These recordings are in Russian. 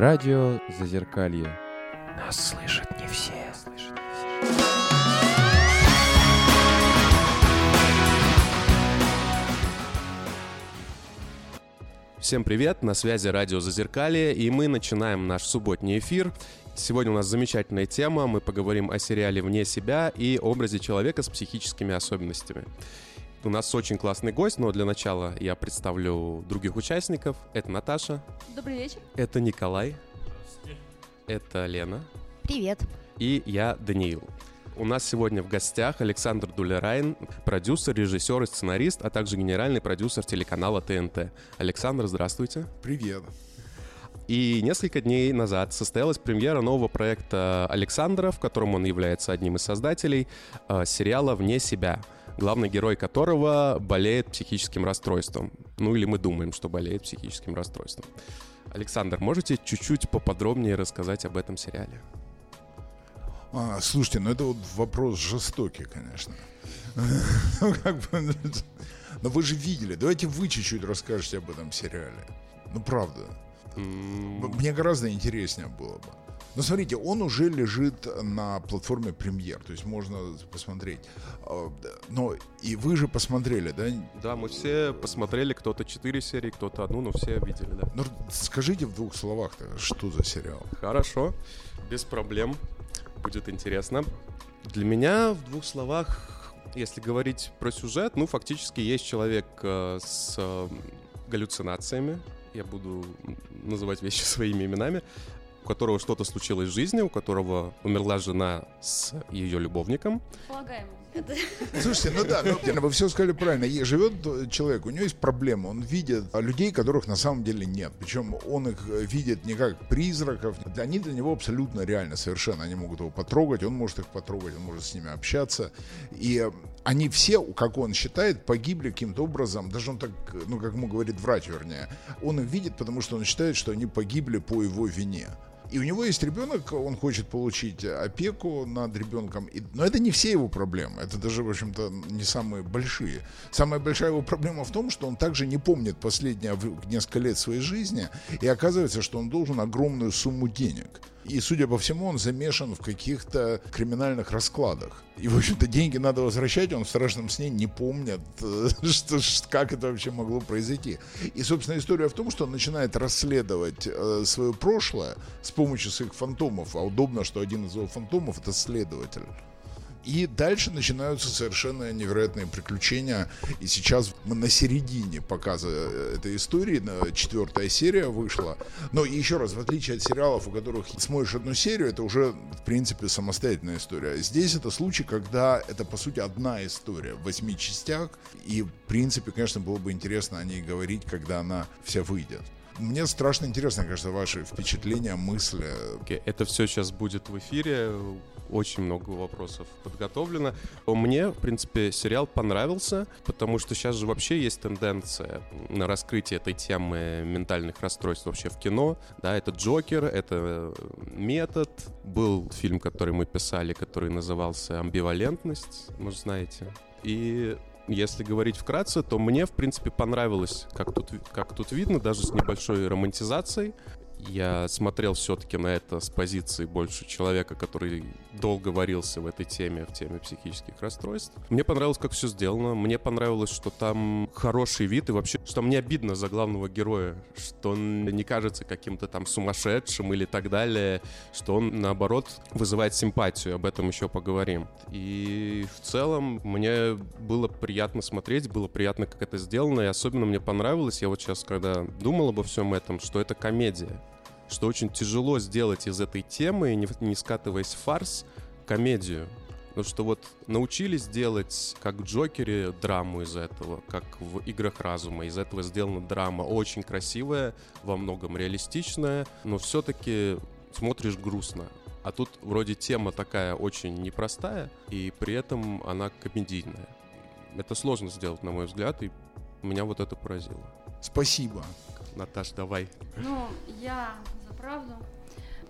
Радио Зазеркалье. Нас слышат не все. Всем привет, на связи радио Зазеркалье, и мы начинаем наш субботний эфир. Сегодня у нас замечательная тема, мы поговорим о сериале «Вне себя» и образе человека с психическими особенностями. У нас очень классный гость, но для начала я представлю других участников. Это Наташа. Добрый вечер. Это Николай. Это Лена. Привет. И я, Даниил. У нас сегодня в гостях Александр Дулерайн, продюсер, режиссер и сценарист, а также генеральный продюсер телеканала ТНТ. Александр, здравствуйте. Привет. И несколько дней назад состоялась премьера нового проекта Александра, в котором он является одним из создателей э, сериала «Вне себя», главный герой которого болеет психическим расстройством. Ну или мы думаем, что болеет психическим расстройством. Александр, можете чуть-чуть поподробнее рассказать об этом сериале? А, слушайте, ну это вот вопрос жестокий, конечно. Ну, как бы, но вы же видели. Давайте вы чуть-чуть расскажете об этом сериале. Ну, правда. Мне гораздо интереснее было бы. Но смотрите, он уже лежит на платформе премьер, то есть можно посмотреть. А, но и вы же посмотрели, да? Да, мы все посмотрели, кто-то 4 серии, кто-то одну, но все видели, да. Ну, скажите в двух словах, что за сериал? Хорошо, без проблем, будет интересно. Для меня в двух словах, если говорить про сюжет, ну, фактически есть человек э, с э, галлюцинациями, я буду называть вещи своими именами, которого что-то случилось в жизни, у которого умерла жена с ее любовником. Полагаем. Слушайте, ну да, ну, вы все сказали правильно. И живет человек, у него есть проблема. Он видит людей, которых на самом деле нет. Причем он их видит не как призраков. Они для него абсолютно реально, совершенно. Они могут его потрогать, он может их потрогать, он может с ними общаться. И они все, как он считает, погибли каким-то образом. Даже он так, ну, как ему говорит врач, вернее. Он их видит, потому что он считает, что они погибли по его вине. И у него есть ребенок, он хочет получить опеку над ребенком. И, но это не все его проблемы. Это даже, в общем-то, не самые большие. Самая большая его проблема в том, что он также не помнит последние несколько лет своей жизни. И оказывается, что он должен огромную сумму денег. И, судя по всему, он замешан в каких-то криминальных раскладах. И, в общем-то, деньги надо возвращать, он в страшном сне не помнит, что, как это вообще могло произойти. И, собственно, история в том, что он начинает расследовать э, свое прошлое с помощью своих фантомов. А удобно, что один из его фантомов — это следователь. И дальше начинаются совершенно невероятные приключения. И сейчас мы на середине показа э, этой истории, четвертая серия вышла. Но еще раз, в отличие от сериалов, у которых смотришь одну серию, это уже, в принципе, самостоятельная история. Здесь это случай, когда это, по сути, одна история в восьми частях. И, в принципе, конечно, было бы интересно о ней говорить, когда она вся выйдет. Мне страшно интересно, конечно, ваши впечатления, мысли. Okay, это все сейчас будет в эфире очень много вопросов подготовлено. Мне, в принципе, сериал понравился, потому что сейчас же вообще есть тенденция на раскрытие этой темы ментальных расстройств вообще в кино. Да, это Джокер, это метод. Был фильм, который мы писали, который назывался «Амбивалентность», может, знаете. И если говорить вкратце, то мне, в принципе, понравилось, как тут, как тут видно, даже с небольшой романтизацией я смотрел все-таки на это с позиции больше человека, который долго варился в этой теме, в теме психических расстройств. Мне понравилось, как все сделано. Мне понравилось, что там хороший вид и вообще, что мне обидно за главного героя, что он не кажется каким-то там сумасшедшим или так далее, что он, наоборот, вызывает симпатию. Об этом еще поговорим. И в целом мне было приятно смотреть, было приятно, как это сделано, и особенно мне понравилось, я вот сейчас, когда думал обо всем этом, что это комедия что очень тяжело сделать из этой темы, не, скатываясь в фарс, комедию. Потому что вот научились делать, как в Джокере, драму из этого, как в Играх разума. Из этого сделана драма очень красивая, во многом реалистичная, но все-таки смотришь грустно. А тут вроде тема такая очень непростая, и при этом она комедийная. Это сложно сделать, на мой взгляд, и меня вот это поразило. Спасибо. Наташ, давай. Ну, я правду.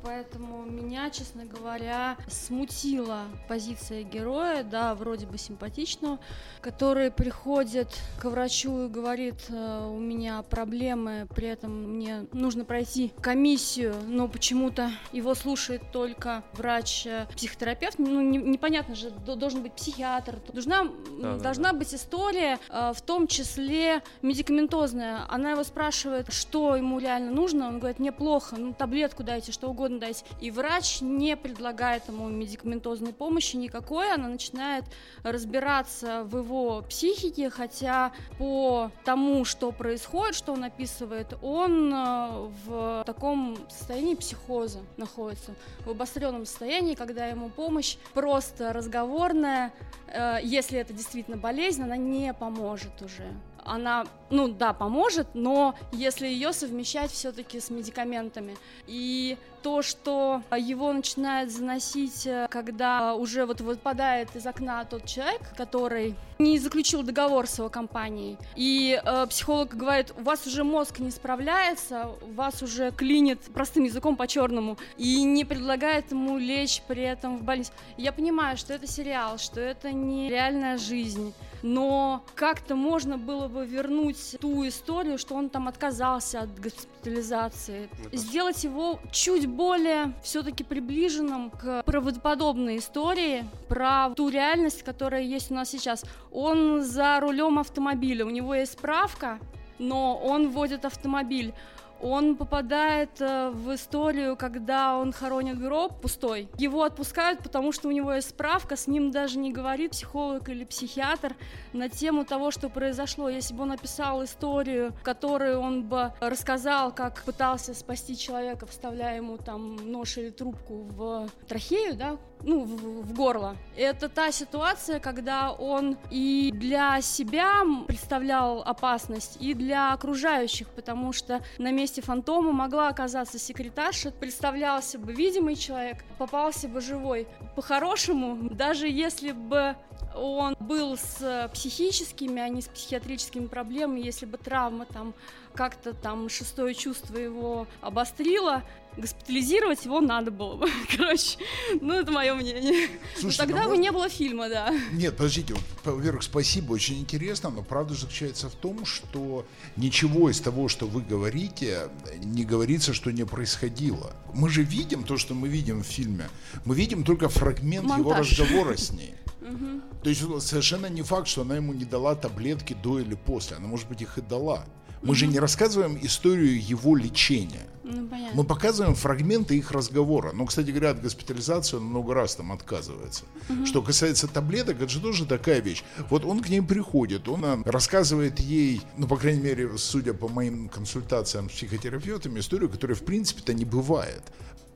Поэтому меня, честно говоря, смутила позиция героя, да, вроде бы симпатичного, который приходит к врачу и говорит, э, у меня проблемы, при этом мне нужно пройти комиссию, но почему-то его слушает только врач-психотерапевт, ну не, непонятно же, должен быть психиатр, должна, да, должна да. быть история, э, в том числе медикаментозная. Она его спрашивает, что ему реально нужно, он говорит, мне плохо, ну таблетку дайте, что угодно дайте. И врач не предлагает ему медикаментозной помощи никакой, она начинает разбираться в его психике, хотя по тому, что происходит, что он описывает, он э, в таком состоянии психоза находится, в обостренном состоянии, когда ему помощь просто разговорная, э, если это действительно болезнь, она не поможет уже она, ну да, поможет, но если ее совмещать все-таки с медикаментами. И то, что его начинает заносить, э, когда уже вот выпадает из окна тот человек, который не заключил договор с его компанией. И э, психолог говорит, у вас уже мозг не справляется, вас уже клинит простым языком по черному и не предлагает ему лечь при этом в больницу. Я понимаю, что это сериал, что это не реальная жизнь но как-то можно было бы вернуть ту историю, что он там отказался от госпитализации, ну, сделать его чуть более все-таки приближенным к правдоподобной истории про ту реальность, которая есть у нас сейчас. Он за рулем автомобиля, у него есть справка, но он водит автомобиль он попадает э, в историю, когда он хоронит гроб пустой. Его отпускают, потому что у него есть справка, с ним даже не говорит психолог или психиатр на тему того, что произошло. Если бы он написал историю, в которой он бы рассказал, как пытался спасти человека, вставляя ему там нож или трубку в трахею, да, ну, в, в горло. Это та ситуация, когда он и для себя представлял опасность, и для окружающих, потому что на месте фантома могла оказаться секретарша, представлялся бы видимый человек, попался бы живой. По-хорошему, даже если бы он был с психическими, а не с психиатрическими проблемами, если бы травма там как-то там шестое чувство его обострило, госпитализировать его надо было бы. Короче, ну это мое мнение. Слушайте, тогда ну, бы не было фильма, да. Нет, подождите, во-первых, спасибо, очень интересно, но правда заключается в том, что ничего из того, что вы говорите, не говорится, что не происходило. Мы же видим то, что мы видим в фильме. Мы видим только фрагмент Монтаж. его разговора с ней. То есть совершенно не факт, что она ему не дала таблетки до или после. Она, может быть, их и дала. Мы же не рассказываем историю его лечения. Ну, Мы показываем фрагменты их разговора. Но, кстати говоря, от госпитализации он много раз там отказывается. Угу. Что касается таблеток, это же тоже такая вещь. Вот он к ней приходит, он а, рассказывает ей, ну, по крайней мере, судя по моим консультациям с психотерапевтами, историю, которая в принципе-то не бывает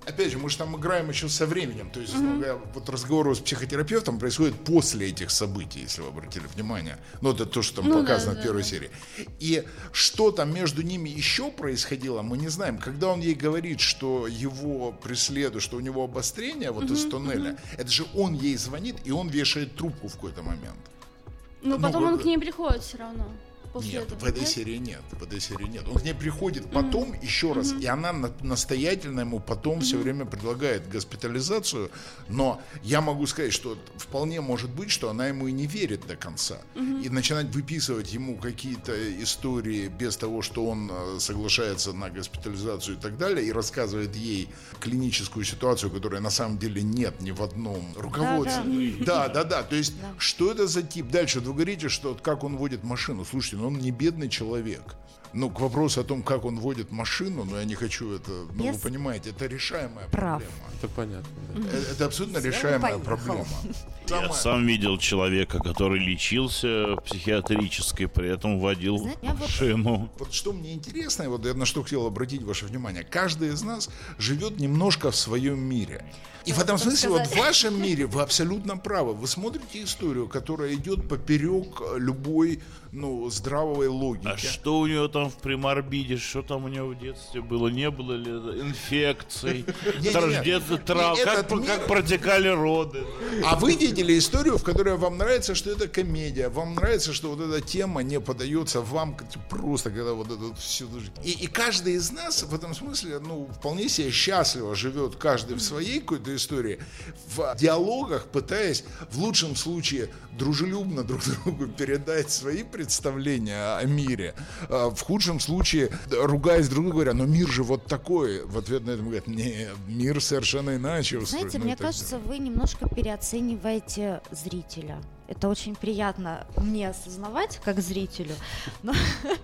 опять же, мы же там играем еще со временем. То есть, mm-hmm. вот разговор с психотерапевтом происходит после этих событий, если вы обратили внимание. Ну, это то, что там ну, показано да, в первой да. серии. И что там между ними еще происходило, мы не знаем. Когда он ей говорит, что его преследуют, что у него обострение вот mm-hmm. из туннеля, mm-hmm. это же он ей звонит, и он вешает трубку в какой-то момент. Но ну, потом ну, он к ней приходит все равно после нет, этого? в этой нет? серии нет. В этой серии нет. Он к ней приходит потом mm-hmm. еще раз, mm-hmm. и она на, настоятельно ему потом mm-hmm. все время предлагает госпитализацию. Но я могу сказать, что вполне может быть, что она ему и не верит до конца. Mm-hmm. И начинать выписывать ему какие-то истории без того, что он э, соглашается на госпитализацию и так далее, и рассказывает ей клиническую ситуацию, которая на самом деле нет ни в одном руководстве. Да, да, да. да, да. То есть, да. что это за тип? Дальше вы говорите, что как он водит машину. Слушайте, ну он не бедный человек. Ну, к вопросу о том, как он водит машину, но я не хочу это, ну, Без вы понимаете, это решаемая прав. проблема. Это понятно. Да. Это, это абсолютно решаемая проблема. Я сам видел человека, который лечился в психиатрической, при этом водил машину. Вот что мне интересно, вот я на что хотел обратить ваше внимание, каждый из нас живет немножко в своем мире. И в этом смысле, вот в вашем мире вы абсолютно правы. Вы смотрите историю, которая идет поперек любой, ну, здравой логики. А что у нее там в приморбиде, что там у него в детстве было, не было ли инфекций, рождеться трав, как протекали роды. А вы видели историю, в которой вам нравится, что это комедия, вам нравится, что вот эта тема не подается вам просто, когда вот это все... И, и каждый из нас в этом смысле, ну, вполне себе счастливо живет каждый в своей какой-то истории, в диалогах пытаясь в лучшем случае дружелюбно друг другу передать свои представления о мире, а в худшем случае ругаясь друг другу, говоря, но мир же вот такой. В ответ на это говорят, не, мир совершенно иначе устроен. Знаете, ну, мне кажется, вы немножко переоцениваете зрителя. Это очень приятно мне осознавать как зрителю. Но,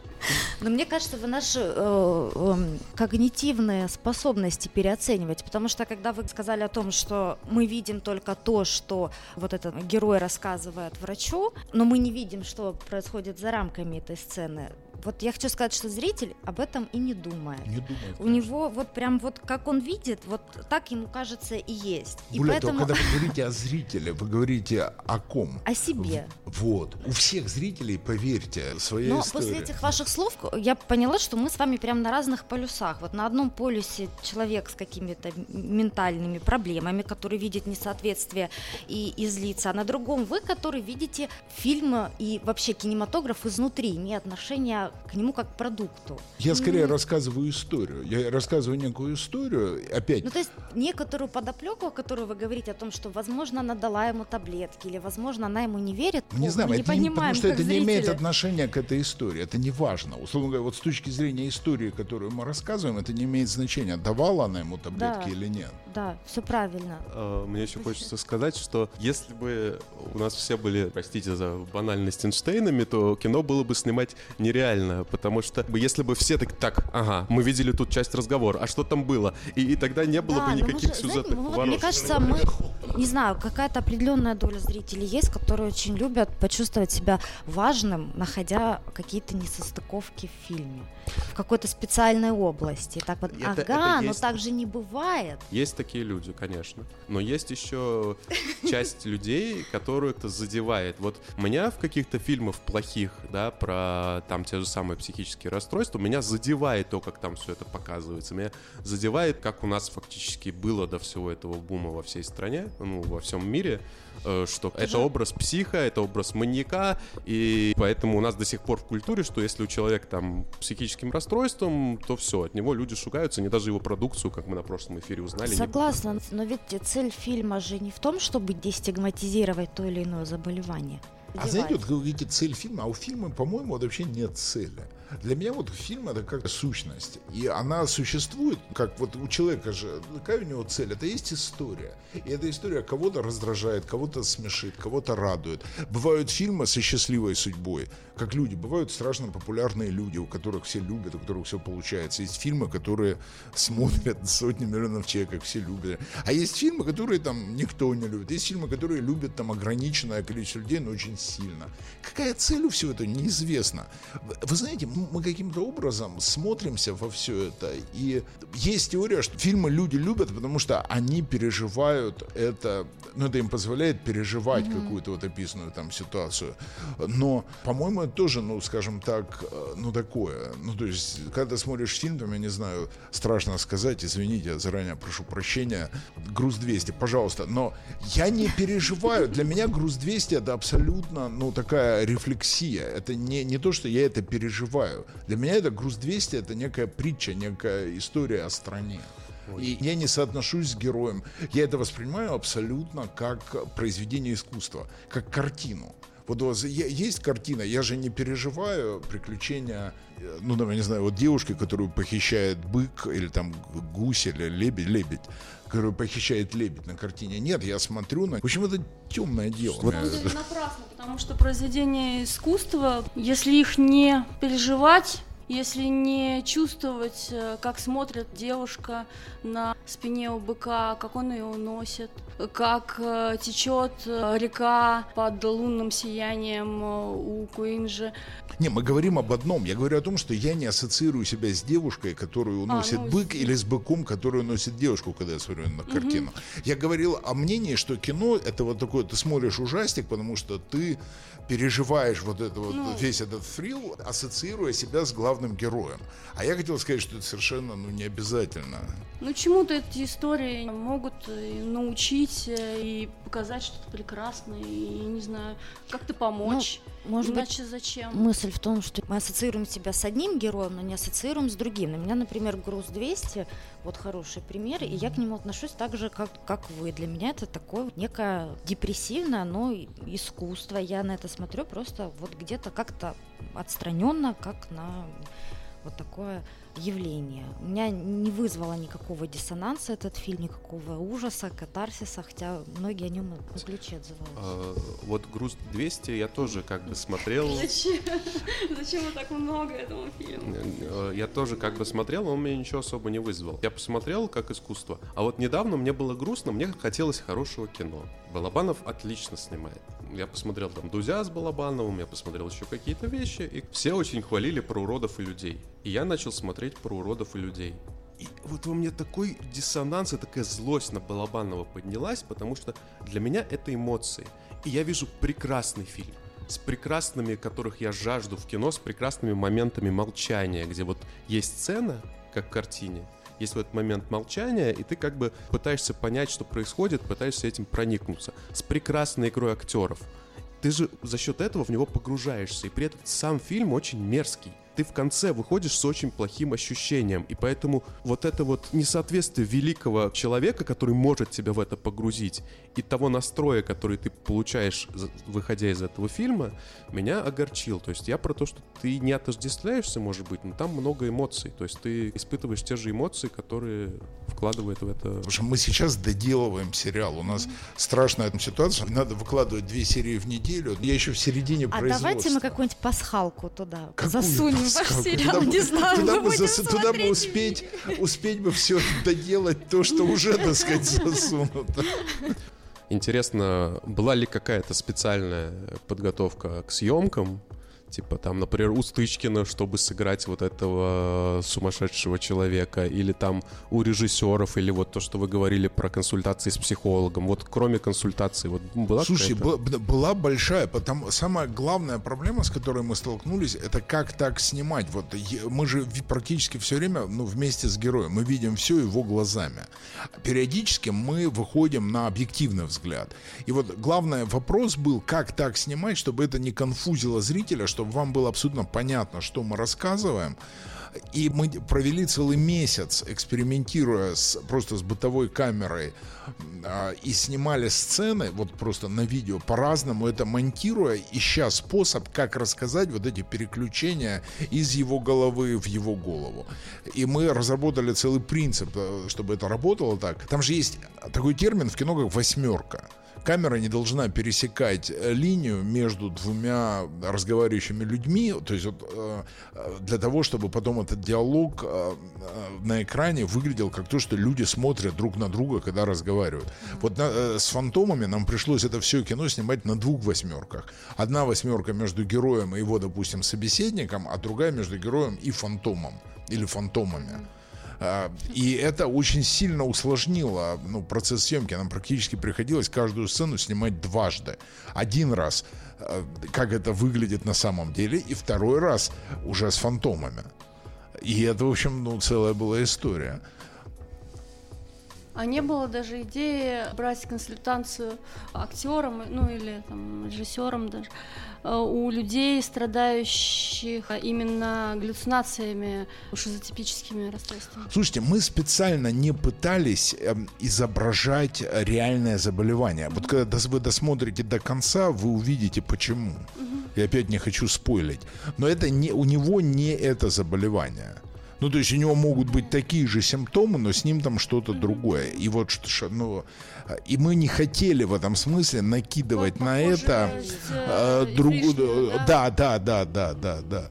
но мне кажется, вы наши э, э, когнитивные способности переоценивать. Потому что когда вы сказали о том, что мы видим только то, что вот этот герой рассказывает врачу, но мы не видим, что происходит за рамками этой сцены, вот я хочу сказать, что зритель об этом и не думает. Не думает. У него вот прям вот как он видит, вот так ему кажется и есть. Более и поэтому... того, когда вы говорите о зрителе, вы говорите о ком? О себе. Вот. У всех зрителей, поверьте, своя Но история. после этих ваших слов я поняла, что мы с вами прям на разных полюсах. Вот на одном полюсе человек с какими-то ментальными проблемами, который видит несоответствие и, и злится, а на другом вы, который видите фильм и вообще кинематограф изнутри, не отношения к нему как к продукту. Я скорее mm рассказываю историю. Я рассказываю некую историю, опять. Ну, то есть некоторую подоплеку, о которой вы говорите, о том, что, возможно, она дала ему таблетки, или, возможно, она ему не верит. Мы не знаем, мы не это понимаем, потому что это зрители. не имеет отношения к этой истории. Это не важно. Условно говоря, вот с точки зрения истории, которую мы рассказываем, это не имеет значения, давала она ему таблетки да, или нет. Да, все правильно. А, мне еще хочется сказать, что если бы у нас все были, простите за банальность Эйнштейнами, то кино было бы снимать нереально нереально, потому что если бы все так, так, ага, мы видели тут часть разговора, а что там было? И, и тогда не было да, бы никаких же, сюжетных знаете, поворотов. Мне кажется, мы, не знаю, какая-то определенная доля зрителей есть, которые очень любят почувствовать себя важным, находя какие-то несостыковки в фильме в какой-то специальной области. Так вот, это, ага, это есть... но так же не бывает. Есть такие люди, конечно. Но есть еще часть людей, которую это задевает. Вот меня в каких-то фильмах плохих, да, про там те же самые психические расстройства, меня задевает то, как там все это показывается. Меня задевает, как у нас фактически было до всего этого бума во всей стране, ну, во всем мире, э, что это, это же... образ психа, это образ маньяка, и поэтому у нас до сих пор в культуре, что если у человека там психическим расстройством, то все, от него люди шугаются, не даже его продукцию, как мы на прошлом эфире узнали. Согласна, но ведь цель фильма же не в том, чтобы дестигматизировать то или иное заболевание. А знаете, вот вы говорите цель фильма, а у фильма, по-моему, вообще нет цели. Для меня вот фильм это как сущность. И она существует, как вот у человека же, какая у него цель? Это есть история. И эта история кого-то раздражает, кого-то смешит, кого-то радует. Бывают фильмы со счастливой судьбой, как люди. Бывают страшно популярные люди, у которых все любят, у которых все получается. Есть фильмы, которые смотрят сотни миллионов человек, как все любят. А есть фильмы, которые там никто не любит. Есть фильмы, которые любят там ограниченное количество людей, но очень сильно. Какая цель у всего этого, неизвестно. Вы знаете, мы каким-то образом смотримся во все это. И есть теория, что фильмы люди любят, потому что они переживают это, ну, это им позволяет переживать mm-hmm. какую-то вот описанную там ситуацию. Но, по-моему, это тоже, ну, скажем так, э, ну, такое. Ну, то есть, когда ты смотришь фильм, там, я не знаю, страшно сказать, извините, заранее прошу прощения, груз 200, пожалуйста, но я не переживаю. Для меня груз 200 это абсолютно, ну, такая рефлексия. Это не, не то, что я это переживаю. Для меня это груз 200 это некая притча, некая история о стране. И я не соотношусь с героем. Я это воспринимаю абсолютно как произведение искусства, как картину. Вот у вас есть картина, я же не переживаю приключения, э, ну, там, я не знаю, вот девушки, которую похищает бык, или там гусь, или лебедь, лебедь, которую похищает лебедь на картине. Нет, я смотрю на... В общем, это темное дело. Вот. напрасно, потому что произведения искусства, если их не переживать, если не чувствовать, э, как смотрит девушка на спине у быка, как он ее уносит, как э, течет э, река под лунным сиянием у Куинджи. Не, мы говорим об одном. Я говорю о том, что я не ассоциирую себя с девушкой, которую уносит а, ну, бык, или с быком, который уносит девушку, когда я смотрю на картину. Угу. Я говорил о мнении, что кино это вот такое, ты смотришь ужастик, потому что ты переживаешь вот это вот, ну, весь этот фрил, ассоциируя себя с главным героем. А я хотел сказать, что это совершенно ну, не обязательно. Ну, чему-то эти истории могут научить э, и показать что-то прекрасное, и, не знаю, как-то помочь. Может Иначе быть, зачем? Мысль в том, что мы ассоциируем себя с одним героем, но не ассоциируем с другим. На меня, например, «Груз 200» вот хороший пример, и я к нему отношусь так же, как, как вы. Для меня это такое некое депрессивное, но искусство. Я на это смотрю просто вот где-то как-то отстраненно, как на вот такое явление. У меня не вызвало никакого диссонанса этот фильм, никакого ужаса, катарсиса, хотя многие о нем на ключе отзываются. А, вот «Груз 200» я тоже как бы смотрел... Зачем? Зачем так много этому фильму? Э, я тоже как бы смотрел, он меня ничего особо не вызвал. Я посмотрел как искусство. А вот недавно мне было грустно, мне хотелось хорошего кино. Балабанов отлично снимает. Я посмотрел там Дузя с Балабановым, я посмотрел еще какие-то вещи, и все очень хвалили про уродов и людей. И я начал смотреть про уродов и людей. И вот во мне такой диссонанс и такая злость на Балабанова поднялась, потому что для меня это эмоции. И я вижу прекрасный фильм с прекрасными, которых я жажду в кино, с прекрасными моментами молчания, где вот есть сцена, как в картине, есть в этот момент молчания, и ты как бы пытаешься понять, что происходит, пытаешься этим проникнуться. С прекрасной игрой актеров. Ты же за счет этого в него погружаешься, и при этом сам фильм очень мерзкий ты в конце выходишь с очень плохим ощущением. И поэтому вот это вот несоответствие великого человека, который может тебя в это погрузить, и того настроя, который ты получаешь, выходя из этого фильма, меня огорчил. То есть я про то, что ты не отождествляешься, может быть, но там много эмоций. То есть ты испытываешь те же эмоции, которые вкладывает в это. Потому что мы сейчас доделываем сериал. У нас страшная эта ситуация. Надо выкладывать две серии в неделю. Я еще в середине а производства. А давайте мы какую-нибудь пасхалку туда Какую засунем? Ваш сериал. Туда, не знаю, туда, бы, зас, туда бы успеть, успеть бы все доделать то, что уже, так сказать, засунуто. Интересно, была ли какая-то специальная подготовка к съемкам? Типа там, например, у Стычкина, чтобы сыграть вот этого сумасшедшего человека, или там у режиссеров, или вот то, что вы говорили про консультации с психологом. Вот кроме консультации, вот была Слушай, была, была большая, потому самая главная проблема, с которой мы столкнулись, это как так снимать. Вот мы же практически все время ну, вместе с героем, мы видим все его глазами. Периодически мы выходим на объективный взгляд. И вот главный вопрос был, как так снимать, чтобы это не конфузило зрителя, что чтобы вам было абсолютно понятно, что мы рассказываем. И мы провели целый месяц, экспериментируя с, просто с бытовой камерой, э, и снимали сцены, вот просто на видео, по-разному это монтируя, ища способ, как рассказать вот эти переключения из его головы в его голову. И мы разработали целый принцип, э, чтобы это работало так. Там же есть такой термин в кино, как восьмерка камера не должна пересекать э, линию между двумя разговаривающими людьми, то есть вот, э, э, для того, чтобы потом этот диалог на экране выглядел как то, что люди смотрят друг на друга, когда разговаривают. Вот на, с фантомами нам пришлось это все кино снимать на двух восьмерках. Одна восьмерка между героем и его, допустим, собеседником, а другая между героем и фантомом или фантомами. А, и это очень сильно усложнило ну, процесс съемки. Нам практически приходилось каждую сцену снимать дважды. Один раз, а, как это выглядит на самом деле, и второй раз уже с фантомами. И это, в общем, ну, целая была история. А не было даже идеи брать консультацию актерам, ну или там, режиссерам даже, э, у людей, страдающих именно галлюцинациями, шизотипическими расстройствами. Слушайте, мы специально не пытались э, изображать реальное заболевание. Mm-hmm. Вот когда вы досмотрите до конца, вы увидите почему. Mm-hmm. Я опять не хочу спойлить. Но это не, у него не это заболевание. Ну, то есть у него могут быть такие же симптомы, но с ним там что-то другое. И вот что, ну, и мы не хотели в этом смысле накидывать вот, на это э, другую, да, да, да, да, да, да.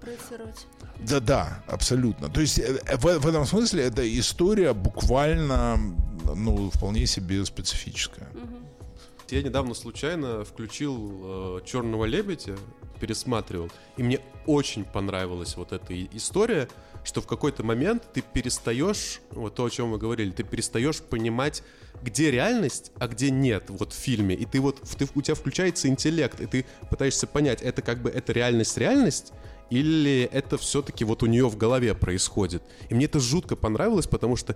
Да, да, абсолютно. То есть э, в, в этом смысле эта история буквально ну, вполне себе специфическая. Я недавно случайно включил э, Черного лебедя, пересматривал, и мне очень понравилась вот эта история, что в какой-то момент ты перестаешь, вот то, о чем мы говорили, ты перестаешь понимать, где реальность, а где нет, вот в фильме. И ты вот, ты, у тебя включается интеллект, и ты пытаешься понять, это как бы, это реальность-реальность, или это все-таки вот у нее в голове происходит. И мне это жутко понравилось, потому что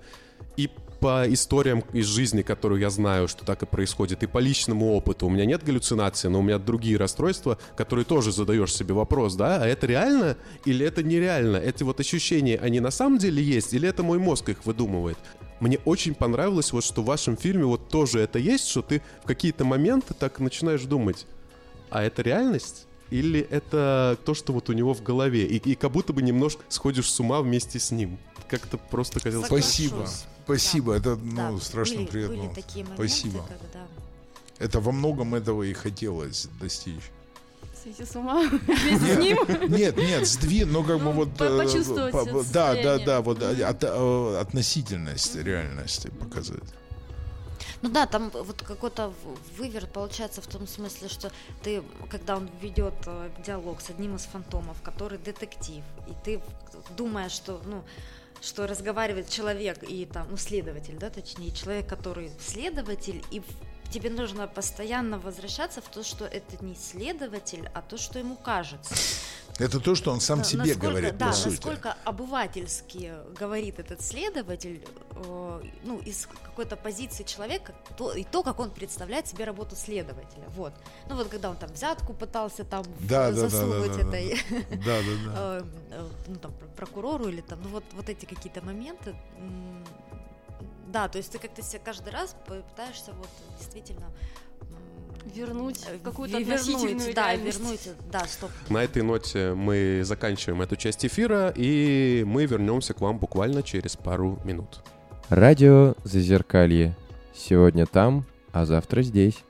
и по историям из жизни, которую я знаю, что так и происходит, и по личному опыту. У меня нет галлюцинации, но у меня другие расстройства, которые тоже задаешь себе вопрос, да, а это реально или это нереально? Эти вот ощущения, они на самом деле есть или это мой мозг их выдумывает? Мне очень понравилось вот, что в вашем фильме вот тоже это есть, что ты в какие-то моменты так начинаешь думать, а это реальность? Или это то, что вот у него в голове? И, и как будто бы немножко сходишь с ума вместе с ним. Как-то просто казалось... Спасибо. Спасибо. Да. Это ну, да. страшно были, приятно. Были такие моменты, Спасибо. когда... Это во многом этого и хотелось достичь. Сойти с ума вместе с ним? Нет, нет, сдвин, ну как бы вот... э, Почувствовать Да, да, да, вот от, э, относительность реальности показать. Ну да, там вот какой-то выверт получается в том смысле, что ты, когда он ведет э, диалог с одним из фантомов, который детектив, и ты думаешь, что, ну, что разговаривает человек и там, ну, следователь, да, точнее, человек, который следователь, и тебе нужно постоянно возвращаться в то, что это не следователь, а то, что ему кажется. Это то, что он сам Да, себе насколько, говорит, да, по сути. насколько обывательски говорит этот следователь, э, ну, из какой-то позиции человека, то, и то, как он представляет себе работу следователя, вот. Ну, вот когда он там взятку пытался там Да, в- засунуть да, да, этой, Да, да, да. э, э, ну, там, пр- прокурору или там, ну, вот, вот эти какие-то моменты, да, то есть ты как-то себе каждый раз пытаешься вот действительно Вернуть э, какую-то вернуть, относительную да, вернуть, да, стоп. На этой ноте мы заканчиваем эту часть эфира, и мы вернемся к вам буквально через пару минут. Радио Зазеркалье. Сегодня там, а завтра здесь.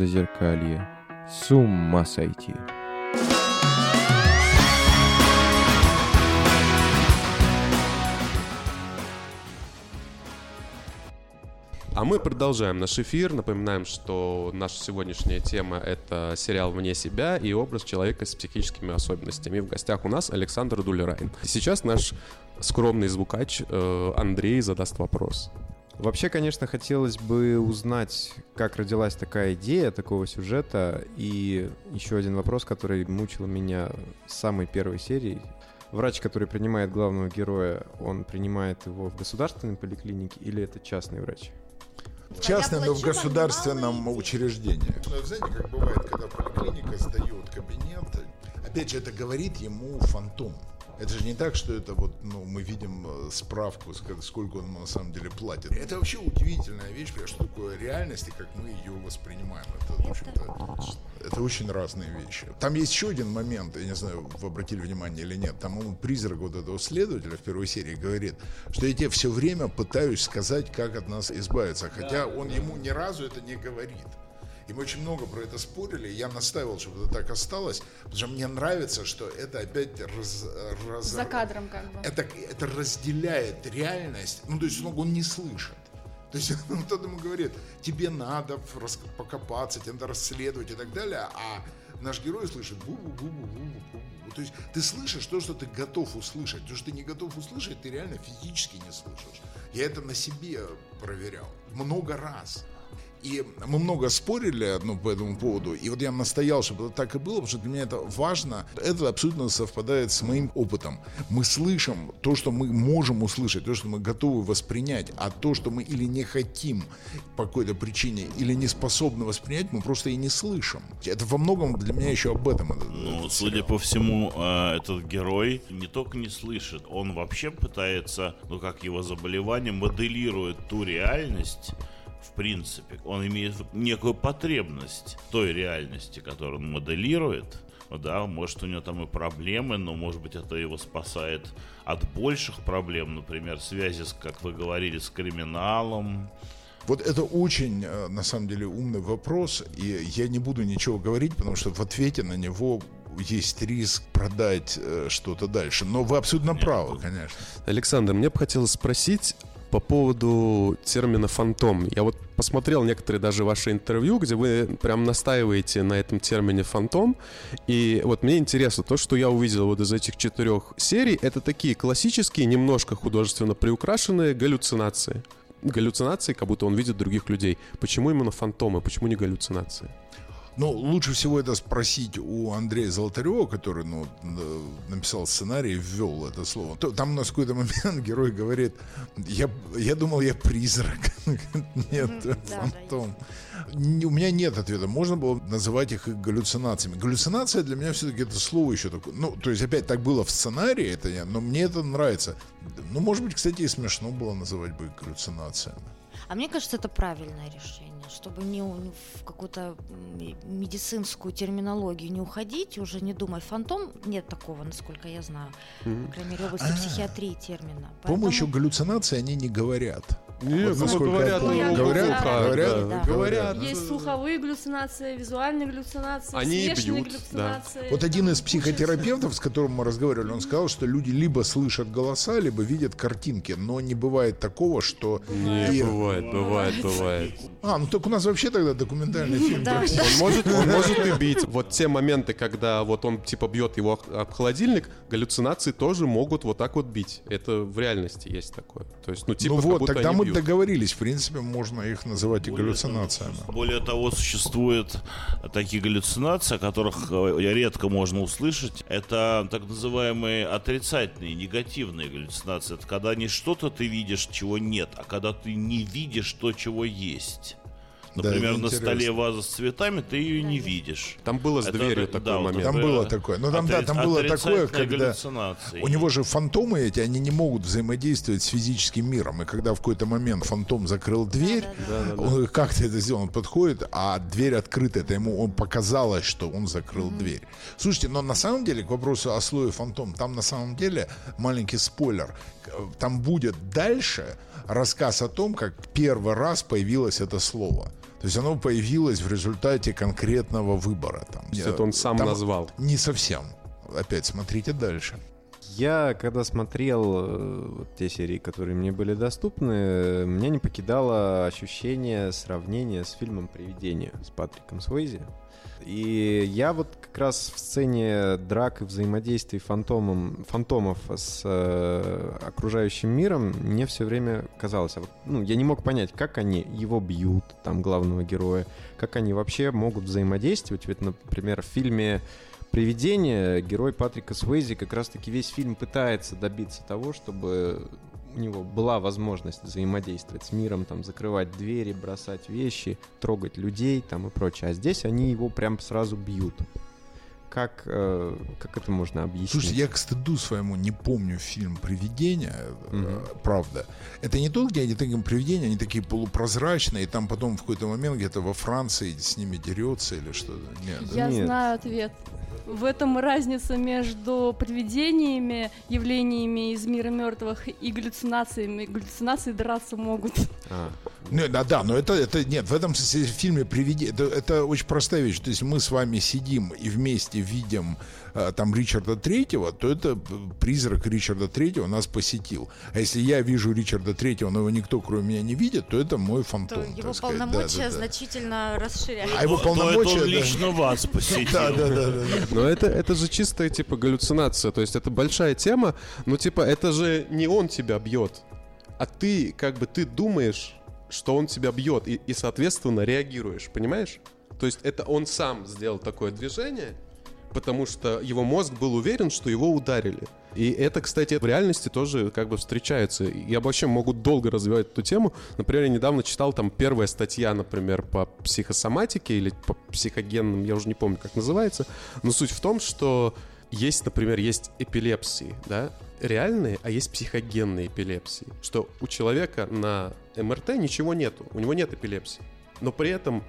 Зазеркалье. С ума сойти. А мы продолжаем наш эфир. Напоминаем, что наша сегодняшняя тема — это сериал «Вне себя» и образ человека с психическими особенностями. В гостях у нас Александр Дулерайн. Сейчас наш скромный звукач э, Андрей задаст вопрос. Вообще, конечно, хотелось бы узнать, как родилась такая идея такого сюжета. И еще один вопрос, который мучил меня с самой первой серии. Врач, который принимает главного героя, он принимает его в государственной поликлинике или это частный врач? Частное, но в государственном учреждении. Ну, знаете, как бывает, когда поликлиника сдает кабинет, опять же, это говорит ему фантом. Это же не так, что это вот, ну, мы видим э, справку, ск- сколько он на самом деле платит. Это вообще удивительная вещь, что такое реальность и как мы ее воспринимаем. Это, в общем-то, это очень разные вещи. Там есть еще один момент, я не знаю, вы обратили внимание или нет, там ему призрак вот этого следователя в первой серии говорит, что я тебе все время пытаюсь сказать, как от нас избавиться, хотя он ему ни разу это не говорит. И мы очень много про это спорили, я настаивал, чтобы это так осталось, потому что мне нравится, что это опять раз, раз- За кадром как бы. это, это разделяет реальность, ну, то есть ну, он не слышит. То есть ну, кто-то ему говорит, тебе надо покопаться, тебе надо расследовать и так далее, а наш герой слышит бу-бу-бу-бу-бу-бу-бу. То есть ты слышишь то, что ты готов услышать. То, что ты не готов услышать, ты реально физически не слышишь. Я это на себе проверял много раз. И мы много спорили ну, по этому поводу. И вот я настоял, чтобы это так и было, потому что для меня это важно. Это абсолютно совпадает с моим опытом. Мы слышим то, что мы можем услышать, то, что мы готовы воспринять, а то, что мы или не хотим по какой-то причине, или не способны воспринять, мы просто и не слышим. Это во многом для меня еще об этом. этот- Ну, этот судя сериал. по всему, э, этот герой не только не слышит, он вообще пытается, ну как его заболевание, моделирует ту реальность, в принципе. Он имеет некую потребность той реальности, которую он моделирует. Ну Да, может у него там и проблемы, но может быть это его спасает от больших проблем, например, связи, с, как вы говорили, с криминалом. Вот это очень, э, на самом деле, умный вопрос, и я не буду ничего говорить, потому что в ответе на него есть риск продать э, что-то дальше. Но вы абсолютно правы, конечно. Александр, мне бы хотелось спросить по поводу термина «фантом». Я вот посмотрел некоторые даже ваши интервью, где вы прям настаиваете на этом термине «фантом». И вот мне интересно, то, что я увидел вот из этих четырех серий, это такие классические, немножко художественно приукрашенные галлюцинации. Галлюцинации, как будто он видит других людей. Почему именно фантомы, почему не галлюцинации? Ну, лучше всего это спросить у Андрея Золотарева, который ну, н- написал сценарий и ввел это слово. Там у нас в какой-то момент герой говорит, я, я думал, я призрак. Нет, фантом. У меня нет ответа. Можно было называть их галлюцинациями. Галлюцинация для меня все-таки это слово еще такое. Ну, то есть, опять так было в сценарии, это я, но мне это нравится. Ну, может быть, кстати, и смешно было называть бы галлюцинациями. А мне кажется, это правильное решение, чтобы не в какую-то медицинскую терминологию не уходить, уже не думай. Фантом нет такого, насколько я знаю, по крайней мере, в области А. психиатрии термина. По-моему, еще галлюцинации они не говорят. Нет, Вот ну, говорят, ну, Говорят, говорят, да, да. говорят. Есть слуховые галлюцинации, визуальные галлюцинации, Они бьют, галлюцинации. Вот один из психотерапевтов, с которым мы разговаривали, он сказал, что люди либо слышат голоса, либо видят картинки, но не бывает такого, что... Не, И- бывает, бывает, бывает. А, ну так у нас вообще тогда документальный фильм. Да. Он может, он может и бить. Вот те моменты, когда вот он типа бьет его об- холодильник, галлюцинации тоже могут вот так вот бить. Это в реальности есть такое. То есть, ну типа Ну вот, тогда мы бьют. договорились. В принципе, можно их называть и галлюцинациями. Более того, существуют такие галлюцинации, о которых э, редко можно услышать. Это так называемые отрицательные, негативные галлюцинации. Это когда не что-то ты видишь, чего нет, а когда ты не видишь то, чего есть. Да, Например, это на столе ваза с цветами, ты ее не видишь. Там было с Это- дверью да, такой вот момент. Там это было такое. Ну, там, да, там было такое, когда. У него же фантомы эти, они не могут взаимодействовать с физическим миром. И когда в какой-то момент фантом закрыл дверь, Да-да-да. он говорит, как ты это сделал? Он подходит, а дверь открыта. Это ему он показалось, что он закрыл дверь. Слушайте, но на самом деле, к вопросу о слое фантом, там на самом деле маленький спойлер. Там будет дальше рассказ о том, как первый раз появилось это слово. То есть оно появилось в результате конкретного выбора. Там. есть это он сам Там назвал. Не совсем. Опять смотрите дальше. Я, когда смотрел э, вот те серии, которые мне были доступны, меня не покидало ощущение сравнения с фильмом «Привидение» с Патриком Суэйзи. И я вот как раз в сцене драк и взаимодействий фантомом, фантомов с э, окружающим миром мне все время казалось, а ну, я не мог понять, как они его бьют, там, главного героя, как они вообще могут взаимодействовать. Ведь, например, в фильме «Привидение» герой Патрика Суэйзи как раз-таки весь фильм пытается добиться того, чтобы у него была возможность взаимодействовать с миром, там, закрывать двери, бросать вещи, трогать людей там и прочее. А здесь они его прям сразу бьют. Как, э, как это можно объяснить? Слушайте, я к стыду своему не помню фильм «Привидения», э, Мгм. правда. Это не тот, где они такие привидения, они такие полупрозрачные, и там потом в какой-то момент где-то во Франции с ними дерется или что-то. Нет. да? Я Нет. знаю ответ. В этом разница между привидениями, явлениями из мира мертвых и галлюцинациями. Галлюцинации драться могут. А, Ну, да, да, но это, это нет, в этом фильме привидение, это, это очень простая вещь. То есть мы с вами сидим и вместе видим э, там Ричарда Третьего, то это призрак Ричарда Третьего нас посетил. А если я вижу Ричарда Третьего, но его никто кроме меня не видит, то это мой То фантом. его так сказать. Да, полномочия да, да. значительно расширяются. А его То- то это полномочия, он да. лично вас посетил. Да, да, да, да. Но это, это же чистая, типа, галлюцинация. То есть это большая тема, но, типа, это же не он тебя бьет, а ты, как бы, ты думаешь, что он тебя бьет, и, и, соответственно, реагируешь, понимаешь? То есть это он сам сделал такое движение, потому что его мозг был уверен, что его ударили. И это, кстати, в реальности тоже как бы встречается. Я вообще могу долго развивать эту тему. Например, я недавно читал там первая статья, например, по психосоматике или по психогенным, я уже не помню, как называется. Но суть в том, что есть, например, есть эпилепсии, да, реальные, а есть психогенные эпилепсии. Что у человека на МРТ ничего нету, у него нет эпилепсии. Но при этом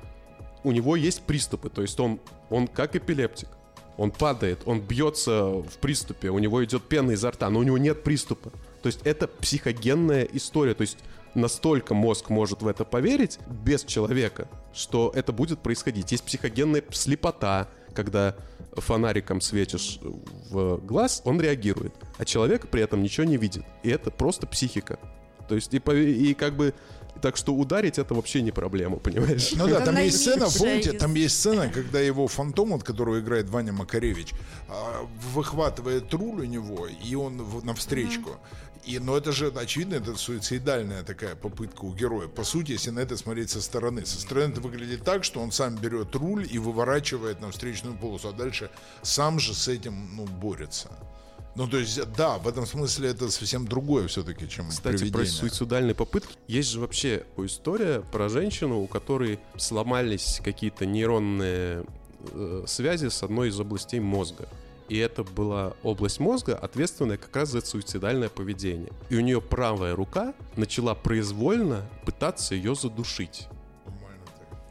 у него есть приступы, то есть он, он как эпилептик. Он падает, он бьется в приступе, у него идет пена изо рта, но у него нет приступа. То есть это психогенная история, то есть настолько мозг может в это поверить без человека, что это будет происходить. Есть психогенная слепота, когда фонариком светишь в глаз, он реагирует, а человек при этом ничего не видит. И это просто психика. То есть и, и как бы так что ударить это вообще не проблема, понимаешь? Ну да, там есть сцена, помните, там есть сцена, когда его фантом, от которого играет Ваня Макаревич, а, выхватывает руль у него, и он в- навстречку. И, но это же, очевидно, это суицидальная такая попытка у героя. По сути, если на это смотреть со стороны. Со стороны это выглядит так, что он сам берет руль и выворачивает на встречную полосу, а дальше сам же с этим ну, борется. Ну, то есть, да, в этом смысле это совсем другое все-таки, чем Кстати, про привидение. суицидальные попытки. Есть же вообще история про женщину, у которой сломались какие-то нейронные э, связи с одной из областей мозга. И это была область мозга, ответственная как раз за суицидальное поведение. И у нее правая рука начала произвольно пытаться ее задушить.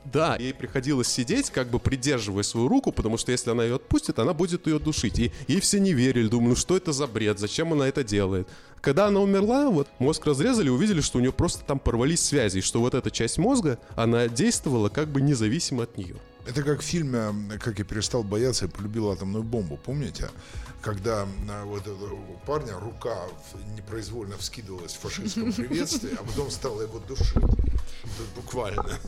Да, ей приходилось сидеть, как бы придерживая свою руку, потому что если она ее отпустит, она будет ее душить. И ей все не верили, думали, ну что это за бред, зачем она это делает. Когда она умерла, вот мозг разрезали, увидели, что у нее просто там порвались связи, и что вот эта часть мозга, она действовала как бы независимо от нее. Это как в фильме «Как я перестал бояться и полюбил атомную бомбу», помните? Когда а, вот этого парня рука непроизвольно вскидывалась в фашистском приветствии, а потом стала его душить. Тут буквально.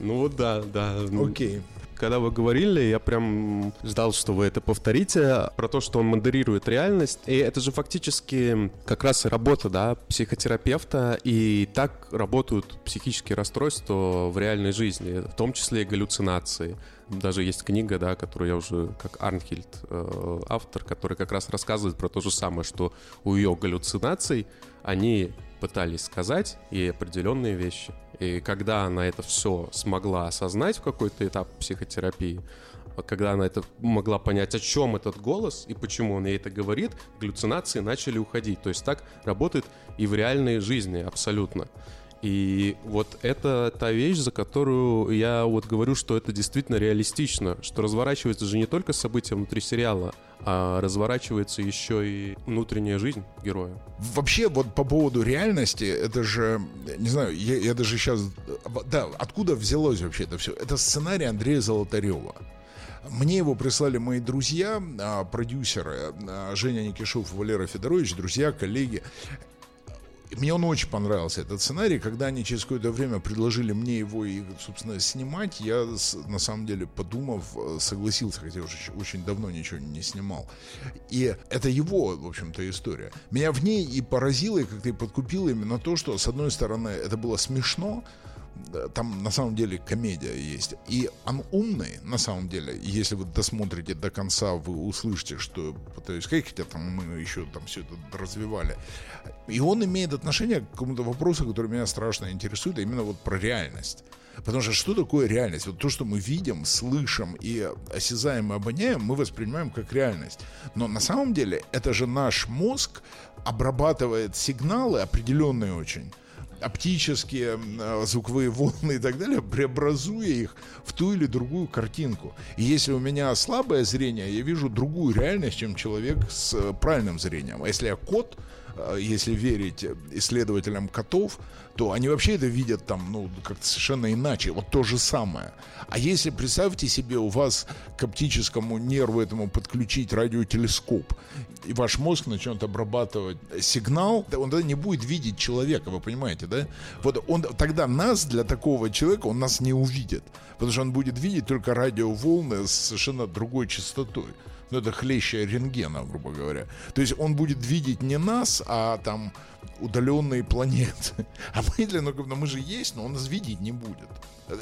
Ну вот да, да. Ну, Окей. Когда вы говорили, я прям ждал, что вы это повторите, про то, что он модерирует реальность. И это же фактически как раз работа, да, психотерапевта. И так работают психические расстройства в реальной жизни, в том числе и галлюцинации. Даже есть книга, да, которую я уже, как Арнхильд, э, автор, который как раз рассказывает про то же самое, что у ее галлюцинаций они пытались сказать ей определенные вещи. И когда она это все смогла осознать в какой-то этап психотерапии, когда она это могла понять, о чем этот голос и почему он ей это говорит, галлюцинации начали уходить. То есть так работает и в реальной жизни абсолютно. И вот это та вещь, за которую я вот говорю, что это действительно реалистично, что разворачивается же не только события внутри сериала, а разворачивается еще и внутренняя жизнь героя. Вообще, вот по поводу реальности, это же, не знаю, я, я даже сейчас... Да, откуда взялось вообще это все? Это сценарий Андрея Золотарева. Мне его прислали мои друзья, а, продюсеры, а, Женя Никишов Валера Федорович, друзья, коллеги. Мне он очень понравился, этот сценарий. Когда они через какое-то время предложили мне его и, собственно, снимать, я, на самом деле, подумав, э, согласился, хотя уже очень давно ничего не снимал. И это его, в общем-то, история. Меня в ней и поразило, и как-то и подкупило именно то, что, с одной стороны, это было смешно, там на самом деле комедия есть. И он умный, на самом деле. Если вы досмотрите до конца, вы услышите, что пытаюсь сказать, хотя там мы еще там все это развивали. И он имеет отношение к какому-то вопросу, который меня страшно интересует, а именно вот про реальность. Потому что что такое реальность? Вот то, что мы видим, слышим и осязаем и обоняем, мы воспринимаем как реальность. Но на самом деле это же наш мозг обрабатывает сигналы определенные очень оптические, э, звуковые волны и так далее, преобразуя их в ту или другую картинку. И если у меня слабое зрение, я вижу другую реальность, чем человек с э, правильным зрением. А если я кот, если верить исследователям котов, то они вообще это видят там, ну, как-то совершенно иначе. Вот то же самое. А если, представьте себе, у вас к оптическому нерву этому подключить радиотелескоп, и ваш мозг начнет обрабатывать сигнал, он тогда не будет видеть человека, вы понимаете, да? Вот он тогда нас, для такого человека, он нас не увидит. Потому что он будет видеть только радиоволны с совершенно другой частотой. Ну, это хлеще рентгена, грубо говоря. То есть он будет видеть не нас, а там удаленные планеты. А мы, для, ну, ну, мы же есть, но он нас видеть не будет.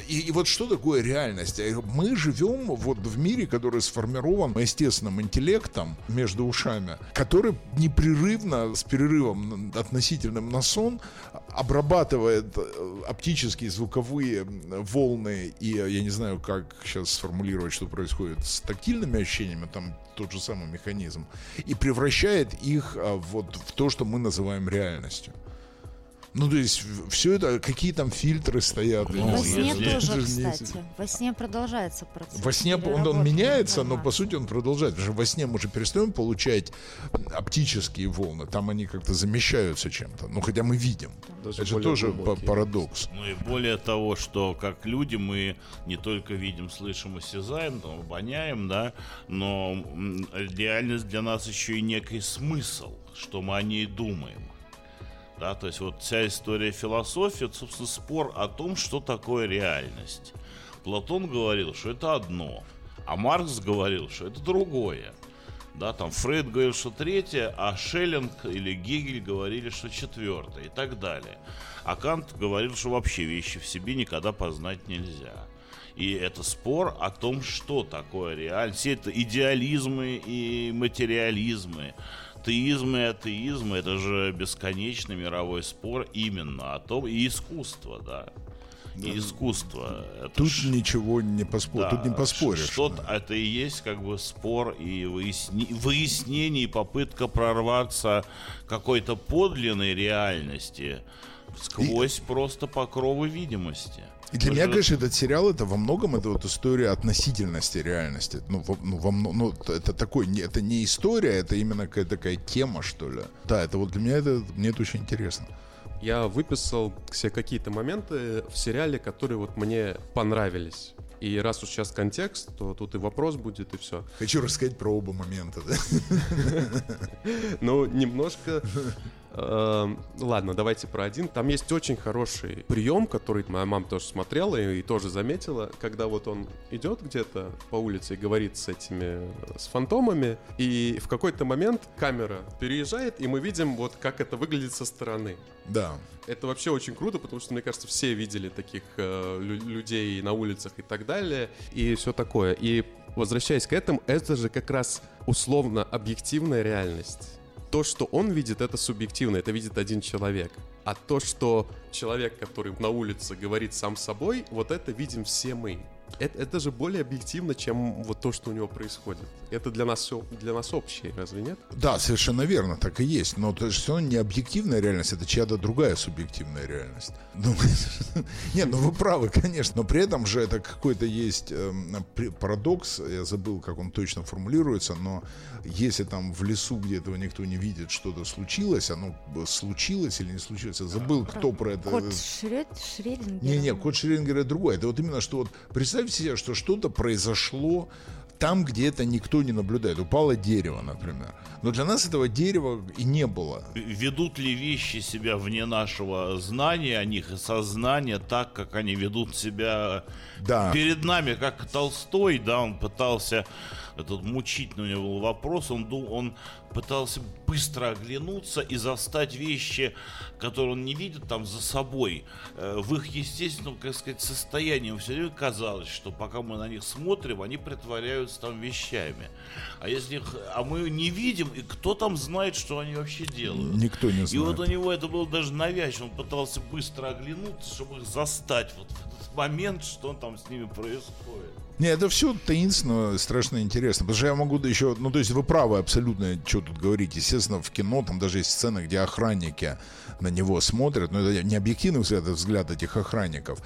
И, и вот что такое реальность? Мы живем вот в мире, который сформирован естественным интеллектом между ушами, который непрерывно, с перерывом относительным на сон, обрабатывает э, оптические звуковые волны и, э, я не знаю, как сейчас сформулировать, что происходит с тактильными ощущениями, там тот же самый механизм, и превращает их а, вот в то, что мы называем реальностью. Ну, то есть, все это, какие там фильтры стоят. Ну, Во сне если- тоже, кстати. Во сне продолжается процесс. Во сне он, он меняется, но по сути он продолжает. Потому что во сне мы же перестаем получать оптические волны. Там они как-то замещаются чем-то. Ну, хотя мы видим. Даже Это тоже парадокс. Ну и более того, что как люди мы не только видим, слышим, осязаем, там, обоняем, да, но реальность для нас еще и некий смысл, что мы о ней думаем. Да, то есть вот вся история философии, это, собственно, спор о том, что такое реальность. Платон говорил, что это одно, а Маркс говорил, что это другое. Да, там Фрейд говорил, что третье, а Шеллинг или Гегель говорили, что четвертое и так далее. А Кант говорил, что вообще вещи в себе никогда познать нельзя. И это спор о том, что такое реальность. Все это идеализмы и материализмы, теизмы и атеизмы. Это же бесконечный мировой спор именно о том, и искусство, да. и искусство. Это Тут ж- ничего не поспоришь. да, Тут не поспоришь. Что-то это и есть как бы спор и выясни- выяснение, и попытка прорваться какой-то подлинной реальности сквозь просто покровы видимости. И для меня, же- конечно, этот сериал это во многом это вот история относительности реальности. Ну, во, ну, во ну, это такой, не- это не история, это именно какая-то такая тема, что ли. Да, это вот для меня это, мне это очень интересно. Я выписал все какие-то моменты в сериале, которые вот мне понравились. И раз уж сейчас контекст, то тут и вопрос будет, и все. Хочу рассказать про оба момента. да. Ну, немножко... эм, Ладно, давайте про один. Там есть очень хороший прием, который моя мама тоже смотрела и, и тоже заметила, когда вот он идет где-то по улице и говорит с этими, с фантомами, и в какой-то момент камера переезжает, и мы видим вот как это выглядит со стороны. Да. Это вообще очень круто, потому что, мне кажется, все видели таких э, лю- людей на улицах и так далее, и все такое. И возвращаясь к этому, это же как раз условно объективная реальность. То, что он видит, это субъективно, это видит один человек. А то, что человек, который на улице говорит сам собой, вот это видим все мы. Это, это же более объективно, чем вот то, что у него происходит. Это для нас, всё- для нас общее, разве нет? Да, совершенно верно, так и есть. Но это же все равно не объективная реальность, это чья-то другая субъективная реальность. Ну, Нет, ну вы правы, конечно. Но при этом же это какой-то есть эм, парадокс, я забыл, как он точно формулируется, но если там в лесу, где этого никто не видит, что-то случилось, оно случилось или не случилось, я забыл, кто про это... Кот Шред... Шрёдингера. Не-не, код Шрёдингера другой. Это вот именно, что вот представьте себе, что что-то произошло там, где это никто не наблюдает. Упало дерево, например. Но для нас этого дерева и не было. Ведут ли вещи себя вне нашего знания о них и сознания так, как они ведут себя Да. перед нами, как Толстой, да, он пытался, этот мучительный у него был вопрос, он, ду- он пытался быстро оглянуться и застать вещи, которые он не видит там за собой, э, в их естественном, как сказать, состоянии. Ему все время казалось, что пока мы на них смотрим, они притворяются там вещами. А если их, а мы не видим, и кто там знает, что они вообще делают? Никто не И вот у знает. него это было даже навязчиво. Он пытался быстро оглянуться, чтобы их застать вот в этот момент, что там с ними происходит. Не, это все таинственно, страшно интересно. Потому что я могу еще... Ну, то есть вы правы абсолютно, что тут говорить. Естественно, в кино там даже есть сцены, где охранники на него смотрят. Но это не объективный взгляд, это взгляд этих охранников.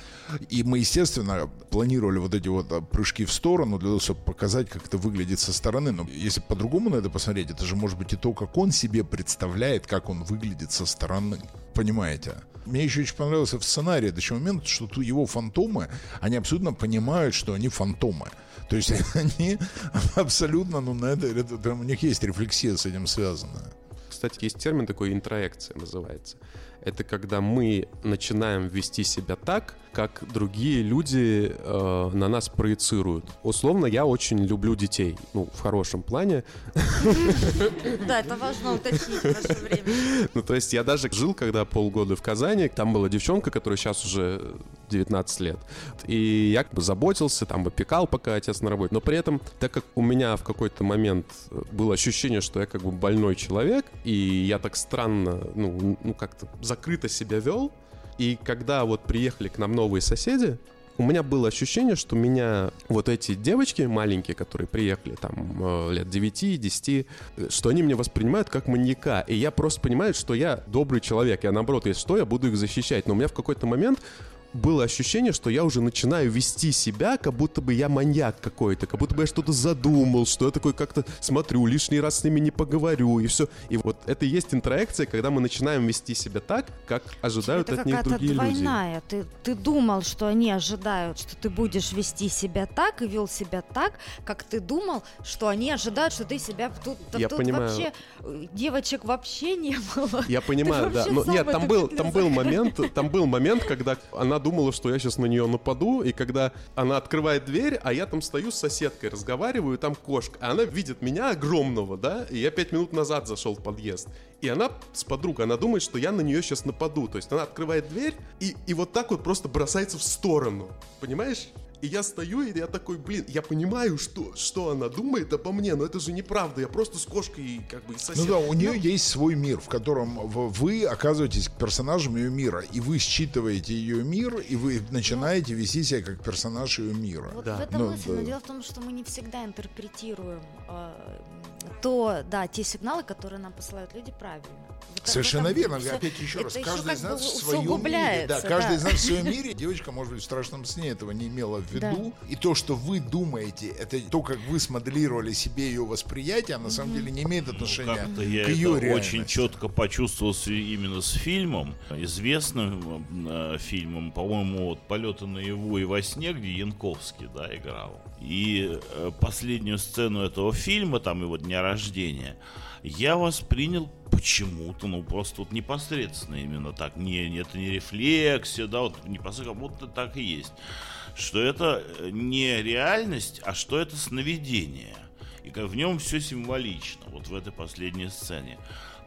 И мы, естественно, планировали вот эти вот а, прыжки в сторону для того, чтобы показать, как это выглядит со стороны. Но если по-другому на это посмотреть, это же может быть и то, как он себе представляет, как он выглядит со стороны. Понимаете? Мне еще очень понравился в сценарии до чего момент, что ту- его фантомы, они абсолютно понимают, что они фантомы. То есть они абсолютно, ну, на это, это прям у них есть рефлексия с этим связанная. Кстати, есть термин такой интроекция называется. Это когда мы начинаем вести себя так, как другие люди э, на нас проецируют. Условно, я очень люблю детей, ну, в хорошем плане. Да, это важно уточнить в наше время. Ну, то есть я даже жил, когда полгода в Казани, там была девчонка, которая сейчас уже 19 лет. И я как бы заботился, там опекал, пока отец на работе. Но при этом, так как у меня в какой-то момент было ощущение, что я как бы больной человек, и я так странно, ну, ну как-то закрыто себя вел, и когда вот приехали к нам новые соседи, у меня было ощущение, что меня вот эти девочки маленькие, которые приехали там э, лет 9-10, э, что они меня воспринимают как маньяка. И я просто понимаю, что я добрый человек. Я наоборот, если что, я буду их защищать. Но у меня в какой-то момент было ощущение, что я уже начинаю вести себя, как будто бы я маньяк какой-то, как будто бы я что-то задумал, что я такой как-то смотрю, лишний раз с ними не поговорю, и все. И вот это и есть интроекция, когда мы начинаем вести себя так, как ожидают Это от них другие люди. двойная. Ты, ты думал, что они ожидают, что ты будешь вести себя так и вел себя так, как ты думал, что они ожидают, что ты себя тут, да Я тут понимаю. вообще девочек вообще не было. Я понимаю, да. Но нет, там был, там был момент, там был момент, когда она думала, что я сейчас на нее нападу, и когда она открывает дверь, а я там стою с соседкой, разговариваю, и там кошка. А она видит меня огромного, да, и я пять минут назад зашел в подъезд. И она с подругой, она думает, что я на нее сейчас нападу. То есть она открывает дверь и, и вот так вот просто бросается в сторону. Понимаешь? И я стою, и я такой, блин, я понимаю, что, что она думает обо мне, но это же неправда. Я просто с кошкой как бы и сосед. Ну да, у нее есть свой мир, в котором вы оказываетесь персонажем ее мира, и вы считываете ее мир, и вы начинаете вести себя как персонаж ее мира. Вот Да. в этом Ну, мысль, да. но дело в том, что мы не всегда интерпретируем э, то, да, те сигналы, которые нам посылают люди, правильно. В этом- Совершенно этом верно. всё- Опять еще раз, каждый из нас в своем мире. Да, каждый да. из нас в своем мире. Девочка, может быть, в страшном сне этого не имела в виду. И то, что вы думаете, это то, как вы смоделировали себе ее восприятие, а на самом деле не имеет отношения Ну, Как-то я к ее это очень четко почувствовал именно с фильмом, известным э, фильмом, по-моему, вот «Полеты наяву и во сне», где Янковский, да, играл. И э, последнюю сцену этого фильма, там его дня рождения, я воспринял почему-то, ну, просто вот непосредственно именно так. Не, это не рефлексия, да, вот непосредственно, как будто так и есть. Что это э, не реальность, а что это сновидение. И как в нем все символично, вот в этой последней сцене.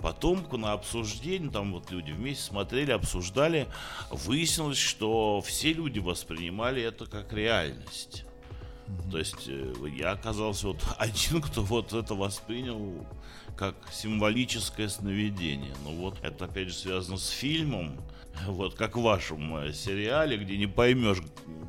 Потом на обсуждении, там вот люди вместе смотрели, обсуждали, выяснилось, что все люди воспринимали это как реальность. То есть э, я оказался вот один, кто вот это воспринял как символическое сновидение. Ну вот это опять же связано с фильмом, вот как в вашем э, сериале, где не поймешь,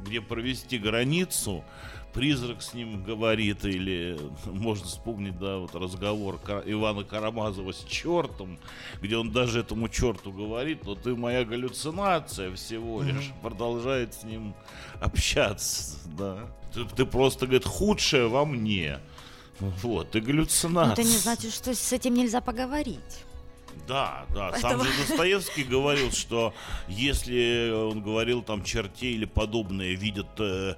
где провести границу, призрак с ним говорит, или можно вспомнить, да, вот разговор Ивана Карамазова с чертом, где он даже этому черту говорит, но ты моя галлюцинация всего лишь, продолжает с ним общаться, да. Ты, ты просто, говорит, худшее во мне. Вот, ты галлюцинация. это не значит, что с этим нельзя поговорить. Да, да. Сам же Достоевский говорил, что если он говорил там чертей или подобное видят э,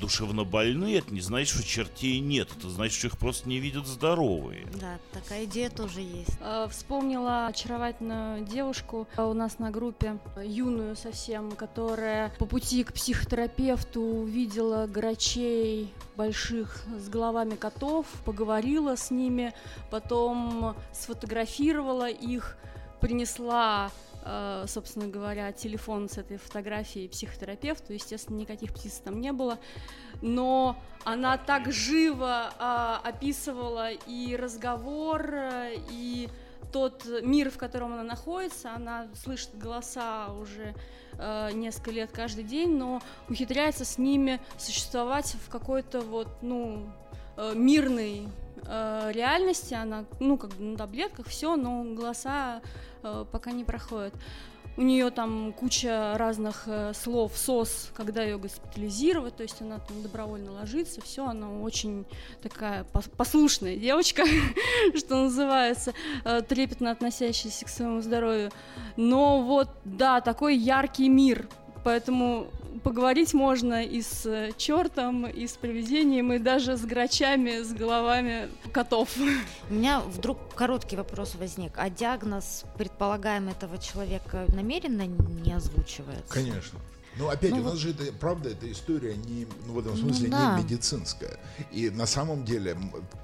душевно больные, это не значит, что чертей нет. Это значит, что их просто не видят здоровые. Да, такая идея тоже есть. Э, Вспомнила очаровательную девушку э, у нас на группе, э, юную совсем, которая по пути к психотерапевту увидела грачей больших с головами котов, поговорила с ними, потом сфотографировала их, принесла э, собственно говоря, телефон с этой фотографией психотерапевту. Естественно, никаких птиц там не было. Но она так живо а, описывала и разговор, э, и тот мир, в котором она находится. Она слышит голоса уже э, несколько лет каждый день, но ухитряется с ними существовать в какой-то вот, ну, э, мирной э, реальности. Она, ну, как бы на таблетках, все, но голоса э, пока не проходят. У нее там куча разных э, слов СОС, когда ее госпитализировать, то есть она там добровольно ложится, все, она очень такая пос- послушная девочка, что называется, э, трепетно относящаяся к своему здоровью. Но вот, да, такой яркий мир, поэтому поговорить можно и с чертом, и с привидением, и даже с грачами, с головами котов. У меня вдруг короткий вопрос возник. А диагноз, предполагаемый этого человека, намеренно не озвучивается? Конечно. Ну, опять, Ну, у нас вот- же это, правда, эта история не, ну, в этом Ну, смысле, да. не медицинская. И на самом деле,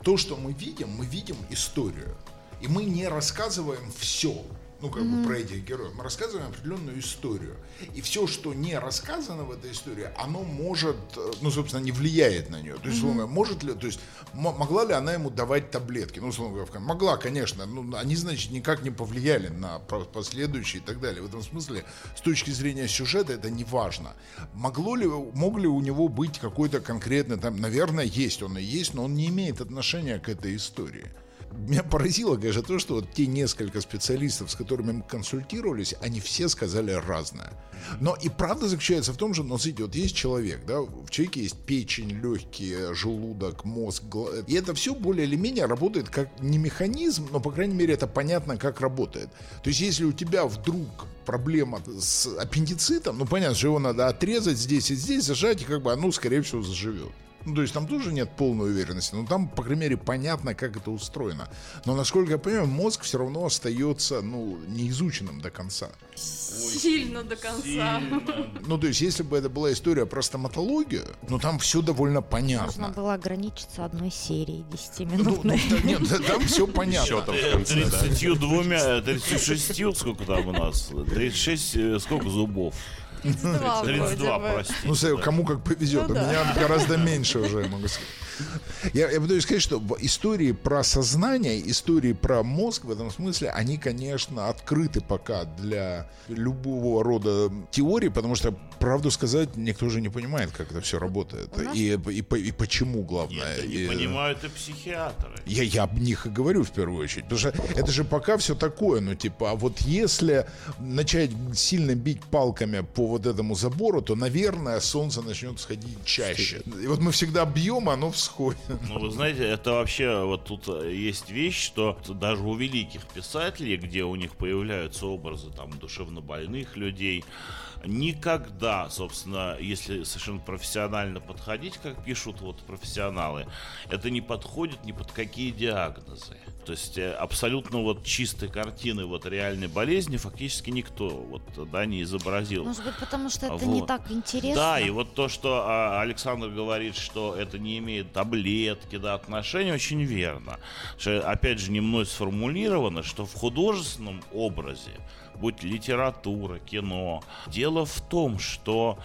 то, что мы видим, мы видим историю. И мы не рассказываем все, ну, как бы про этих героев. Мы рассказываем определенную историю. И все, что не рассказано в этой истории, оно может, э, ну, собственно, не влияет на нее. То есть, условно говоря, может ли, то есть, могла ли она ему давать таблетки? Ну, условно говоря, могла, конечно. Ну, они, значит, никак не повлияли на последующие и так далее. В этом смысле, с точки зрения сюжета, это не важно. Могло ли, мог ли у него быть какой-то конкретный, там, наверное, есть он и есть, но он не имеет отношения к этой истории. Меня поразило, конечно, то, что вот те несколько специалистов, с которыми мы консультировались, они все сказали разное. Но и правда заключается в том, что, ну, смотрите, вот есть человек, да, в человеке есть печень, легкие, желудок, мозг, гла- и это все более или менее работает как не механизм, но, по крайней мере, это понятно, как работает. То есть, если у тебя вдруг проблема с аппендицитом, ну, понятно, что его надо отрезать здесь и здесь, зажать, и как бы оно, скорее всего, заживет. Ну, то есть там тоже нет полной уверенности, но там, по крайней мере, понятно, как это устроено. Но, насколько я понимаю, мозг все равно остается, ну, неизученным до конца. Сильно до конца. Ну, то есть, если бы это была история про стоматологию, ну, там все довольно Можно понятно. было ограничиться одной серией Ну, ну, 10-минутной. да, нет, да, там все понятно. Счетом в конце, да. 32, 36, сколько там у нас? 36, э, сколько зубов? 32, простите. Ну, смотри, да. кому как повезет. У меня гораздо меньше уже, я могу сказать. Я, я буду сказать, что истории про сознание, истории про мозг в этом смысле, они, конечно, открыты пока для любого рода теорий, потому что, правду сказать, никто же не понимает, как это все работает. Нас- И, и, и почему, главное. Это не И- понимают и психиатры. Я, я об них и говорю в первую очередь. Потому что это же пока все такое, ну типа, а вот если начать сильно бить палками по вот этому забору, то, наверное, солнце начнет сходить чаще. И вот мы всегда бьем, а оно всходит. Ну, вы знаете, это вообще вот тут э, есть вещь, что даже у великих писателей, где у них появляются образы там душевнобольных людей, никогда, собственно, если совершенно профессионально подходить, как пишут вот профессионалы, это не подходит ни под какие диагнозы. То есть э, абсолютно вот чистой картины вот реальной болезни фактически никто вот да не изобразил. Может быть, потому что это не Вот. так интересно. Да, и вот то, что а, Александр говорит, что это не имеет таблетки, да, отношения, очень верно. Что, опять же, не мной сформулировано, что в художественном образе, будь литература, кино, дело в том, что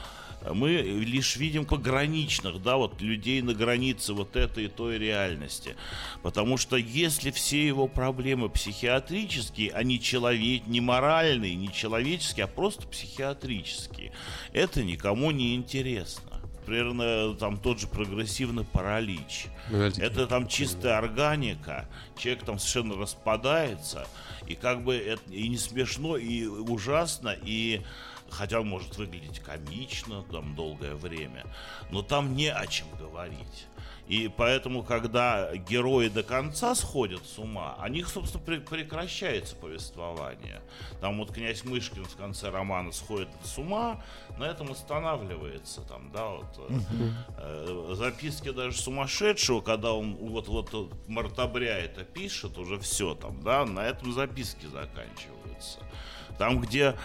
мы лишь видим пограничных, да, вот людей на границе вот этой и той реальности. Потому что если все его проблемы психиатрические, а не человек, не моральные, не человеческие, а просто психиатрические, это никому не интересно. Примерно там тот же прогрессивный паралич. Ну, это- Это там чистая органика. Человек там совершенно распадается. И как бы это и не смешно, и ужасно, и хотя может выглядеть комично там долгое время, но там не о чем говорить. И поэтому, когда герои до конца сходят с ума, о них, собственно, пре- прекращается повествование. Там вот князь Мышкин в конце романа сходит с ума, на этом останавливается. Там, да, вот, э, э, записки даже сумасшедшего, когда он вот, вот мартабря это пишет, уже все там, да, на этом записки заканчиваются. Там, где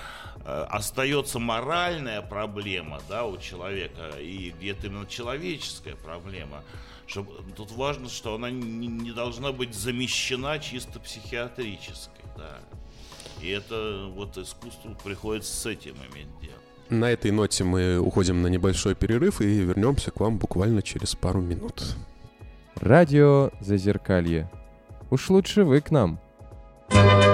остается моральная проблема, да, у человека, и где-то именно человеческая проблема, чтобы, тут важно, что она не, не должна быть замещена чисто психиатрической, да. И это вот искусству приходится с этим иметь дело. На этой ноте мы уходим на небольшой перерыв и вернемся к вам буквально через пару минут. Радио Зазеркалье. Уж лучше вы к нам. Put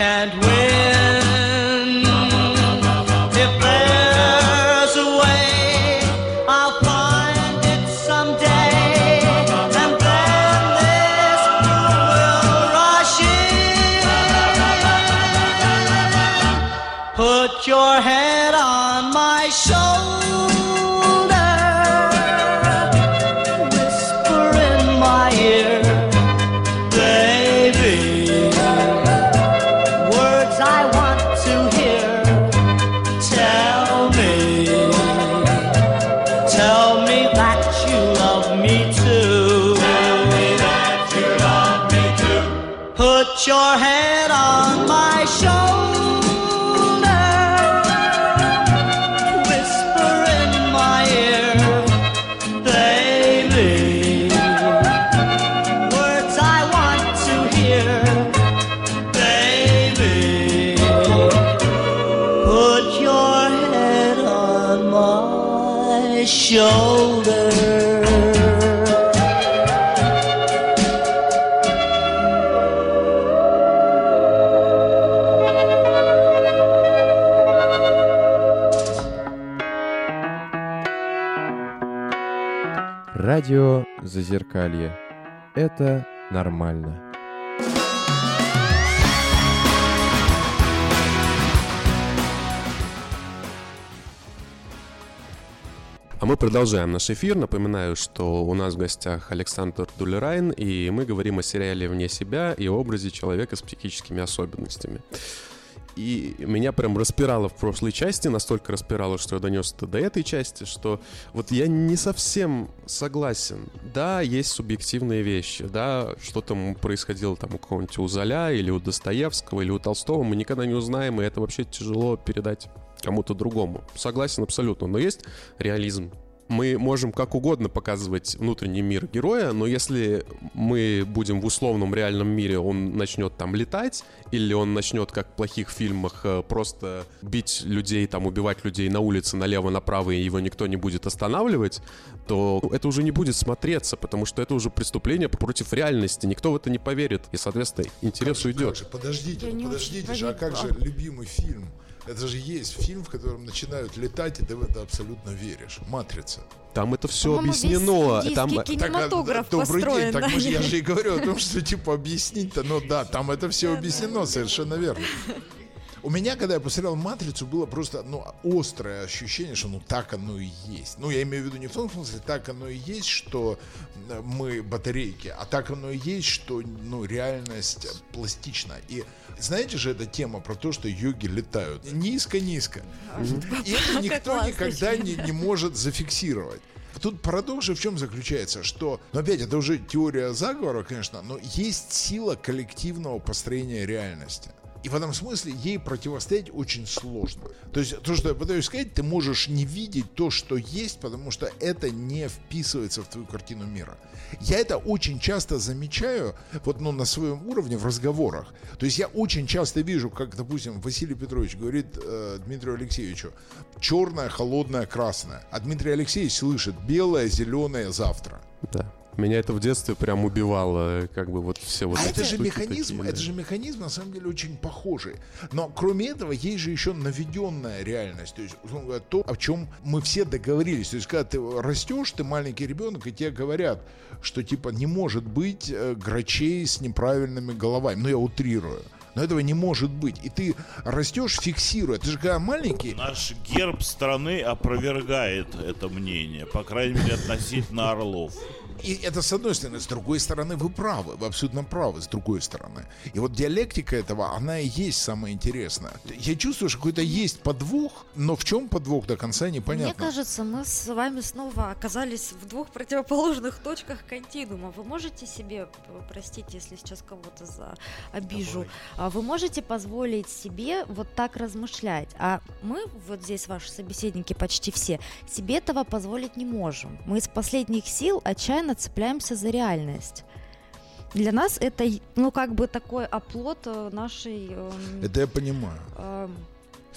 can't wait. Зазеркалье. Это нормально. А мы продолжаем наш эфир. Напоминаю, что у нас в гостях Александр Дулерайн, и мы говорим о сериале «Вне себя» и образе человека с психическими особенностями. И меня прям распирало в прошлой части, настолько распирало, что я донес это до этой части, что вот я не совсем согласен. Да, есть субъективные вещи, да, что там происходило там у кого-нибудь у Золя или у Достоевского или у Толстого, мы никогда не узнаем, и это вообще тяжело передать кому-то другому. Согласен абсолютно, но есть реализм. Мы можем как угодно показывать внутренний мир героя, но если мы будем в условном реальном мире, он начнет там летать, или он начнет, как в плохих фильмах, э, просто бить людей, там, убивать людей на улице налево-направо, и его никто не будет останавливать, то это уже не будет смотреться, потому что это уже преступление против реальности. Никто в это не поверит, и, соответственно, интерес Как же, уйдет. как же, подождите, Я подождите же, а как же любимый фильм? Это же есть фильм, в котором начинают летать, и ты в это абсолютно веришь. «Матрица». Там это все По-моему, весь объяснено. индийский Там, Так, кинематограф добрый построен. день, так на мы же- я же и говорю о том, что типа объяснить-то, ну да, там это все объяснено, совершенно верно. У меня, когда я посмотрел «Матрицу», было просто, ну, острое ощущение, что, ну, так оно и есть. Ну, я имею в виду не в том смысле, так оно и есть, что э, мы батарейки, а так оно и есть, что, ну, реальность пластична. И знаете же, эта тема про то, что йоги летают низко-низко. И это никто никогда не, не может зафиксировать. Тут парадокс же в чем заключается, что, ну опять, это уже теория заговора, конечно, но есть сила коллективного построения реальности. И в этом смысле ей противостоять очень сложно. То есть то, что я пытаюсь сказать, ты можешь не видеть то, что есть, потому что это не вписывается в твою картину мира. Я это очень часто замечаю, вот ну, на своем уровне в разговорах. То есть я очень часто вижу, как, допустим, Василий Петрович говорит э, Дмитрию Алексеевичу, черное, холодное, красное. А Дмитрий Алексеевич слышит белое, зеленое завтра. Да. Меня это в детстве прям убивало, как бы вот все вот а эти это же механизм, такие, это да. же механизм на самом деле очень похожий. Но кроме этого есть же еще наведенная реальность, то есть условно говоря, то, о чем мы все договорились. То есть когда ты растешь, ты маленький ребенок, и тебе говорят, что типа не может быть э, грачей с неправильными головами. Ну я утрирую. Но этого не может быть. И ты растешь, фиксируя. Ты же когда маленький, Наш герб страны опровергает это мнение, по крайней мере, относительно орлов. И это с одной стороны. С другой стороны, вы правы. Вы абсолютно правы, с другой стороны. И вот диалектика этого, она и есть самое интересное. Я чувствую, что какой-то есть подвох, но в чем подвох до конца Мне непонятно. кажется, мы с вами снова оказались в двух противоположных точках континуума. Вы можете себе, простите, если сейчас кого-то за обижу, а вы можете позволить себе вот так размышлять, а мы, вот здесь ваши собеседники почти все, себе этого позволить не можем. Мы из последних сил отчаянно цепляемся за реальность. Для нас это, ну, как бы такой оплот э, нашей эм, Это я понимаю. эм,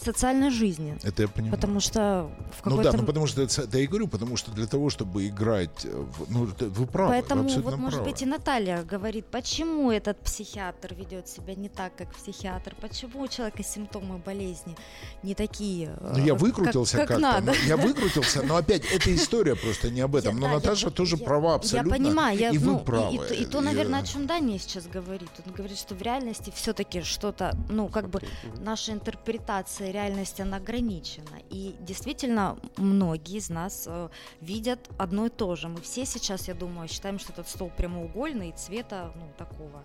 социальной жизни. Это я понимаю. Потому что в ну какой-то... да, ну потому что это, да я говорю, потому что для того, чтобы играть, э, в- ну вы правы, вы Поэтому вот, может правы. быть, и Наталья говорит, почему этот психиатр ведет себя не так, как психиатр, почему у человека симптомы болезни не такие, Ну, я э, выкрутился как, как-то. как надо. ну, Я выкрутился, но опять эта история просто не об этом. Я- Но да, я Наташа по- тоже я- права абсолютно. Я понимаю, я, и вы ну, и- правы. И, то, и то, И, наверное, э, о чем Даня сейчас говорит. Он говорит, что в реальности все-таки что-то, ну, как бы наша интерпретация реальность, она ограничена. И действительно, многие из нас э, видят одно и то же. Мы все сейчас, я думаю, считаем, что этот стол прямоугольный и цвета, ну, такого.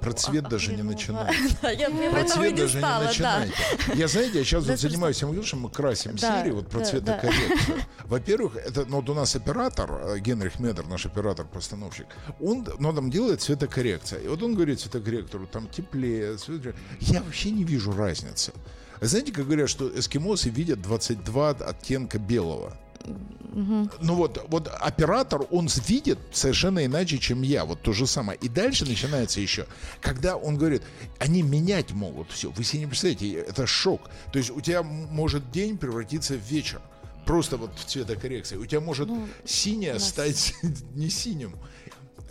Про цвет о- даже не окружного. начинайте. Да, Я я Про цвет не даже стала, не да. начинайте. Я, знаете, я сейчас Да, вот занимаюсь тем, что мы красим Да, серии вот про да, цветокоррекцию. Во-первых, это ну, вот у нас оператор, э, Генрих Медер, наш оператор-постановщик, он ну, там делает цветокоррекция. И вот он говорит цветокорректору, там теплее, цвет- Я вообще не вижу разницы. Знаете, как говорят, что эскимосы видят 22 оттенка белого? Ну вот, вот оператор, он видит совершенно иначе, чем я. Вот то же самое. И дальше начинается еще, когда он говорит, они менять могут все. Вы себе не представляете, это шок. То есть у тебя может день превратиться в вечер. Просто вот в цветокоррекции. У тебя может Ну, синее у нас- стать не синим.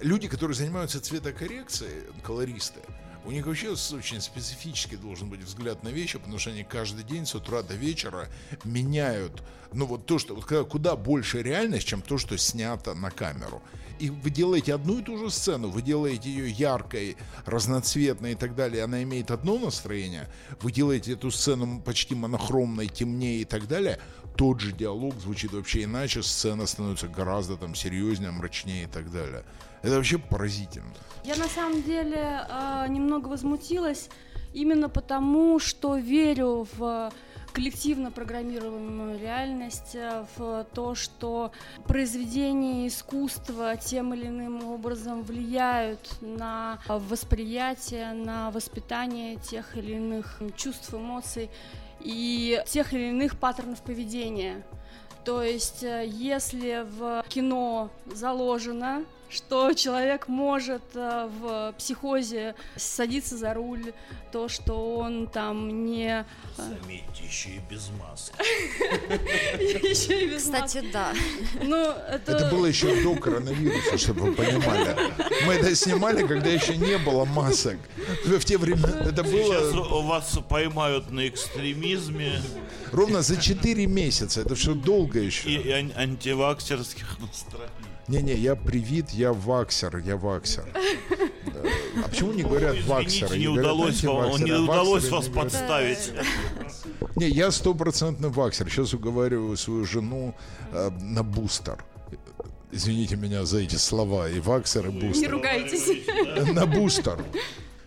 Люди, которые занимаются цветокоррекцией, колористы, у них вообще очень специфический должен быть взгляд на вещи, потому что они каждый день с утра до вечера меняют, ну вот то, что куда больше реальность, чем то, что снято на камеру. И вы делаете одну и ту же сцену, вы делаете ее яркой, разноцветной и так далее, она имеет одно настроение, вы делаете эту сцену почти монохромной, темнее и так далее, тот же диалог звучит вообще иначе, сцена становится гораздо там серьезнее, мрачнее и так далее. Это вообще поразительно. Я на самом деле а, немного возмутилась именно потому, что верю в коллективно программируемую реальность, э, в то, что произведения искусства тем или иным образом влияют на восприятие, на воспитание тех или иных чувств, эмоций и тех или иных паттернов поведения. То есть, э, если в кино заложено, что человек может э, в психозе садиться за руль, то, что он там не... э, Заметьте, еще и без маски. Еще и без Кстати, да. Ну, это... Это было еще до коронавируса, чтобы вы понимали. Мы это снимали, когда еще не было масок. В те времена это Сейчас было у вас поймают на экстремизме ровно за 4 месяца. Это все долго еще. и ан- антиваксерских настроений. Не-не, я привит, я ваксер, я ваксер. Да. А почему не говорят Извините, ваксеры? не говорят удалось вам, не а удалось вас не подставить. Не, я стопроцентный ваксер. Сейчас уговариваю свою жену э, на бустер. Извините меня за эти слова. И ваксер, и Не бустер. ругайтесь. На бустер.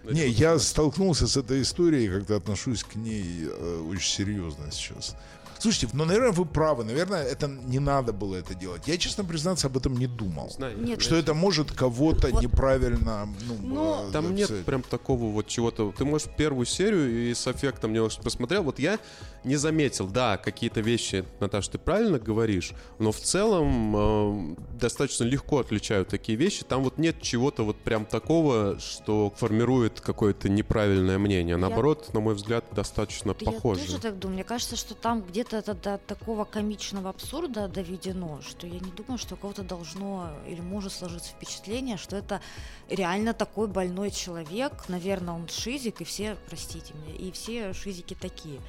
Не, я столкнулся с этой историей, как-то отношусь к ней э, очень серьезно сейчас. Слушайте, ну, наверное, вы правы. Наверное, это не надо было это делать. Я, честно признаться, об этом не думал. Знаю, Нет, Что это может кого-то Вот. неправильно... Ну, Ну, э, Там нет сказать. прям такого вот чего-то. Ты можешь первую серию и с эффектом не посмотрел. Вот я не заметил, да, какие-то вещи, Наташа, ты правильно говоришь, но в целом э, достаточно легко отличают такие вещи. Там вот нет чего-то вот прям такого, что формирует какое-то неправильное мнение. Наоборот, на мой взгляд, достаточно похоже. Я тоже так думаю. Мне кажется, что там где-то это до такого комичного абсурда доведено, что я не думаю, что у кого-то должно или может сложиться впечатление, что это реально такой больной человек. Наверное, он шизик, и все, простите меня, и все шизики такие.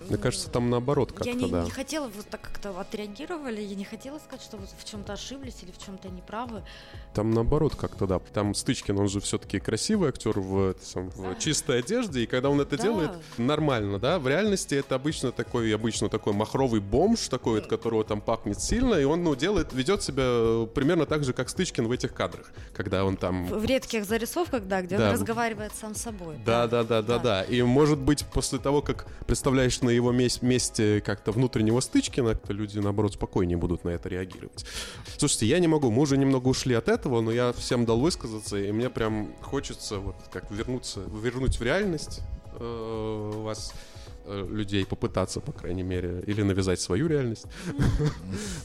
Мне кажется, там наоборот Я как-то, не, да. не хотела, вот так как-то отреагировали, я не хотела сказать, что вот в чем-то ошиблись или в чем-то неправы. Там наоборот как-то, да. Там Стычкин, он же все-таки красивый актер в, сам, в чистой одежде, и когда он это Да. делает, нормально, да. В реальности это обычно такой, обычно такой махровый бомж такой, от которого там пахнет сильно, и он, ну, делает, ведет себя э, примерно так же, как Стычкин в этих кадрах, когда он там... В редких зарисовках, да, где Да. он разговаривает сам с собой. Да, да, да, да, да. И может быть, после того, как представляешь на его мес- месте как-то внутреннего Стычкина, то люди, наоборот, спокойнее будут на это реагировать. Слушайте, я не могу, мы уже немного ушли от этого, но я всем дал высказаться, и мне прям хочется вот как вернуться, вернуть в реальность э, вас людей попытаться, по крайней мере, или навязать свою реальность.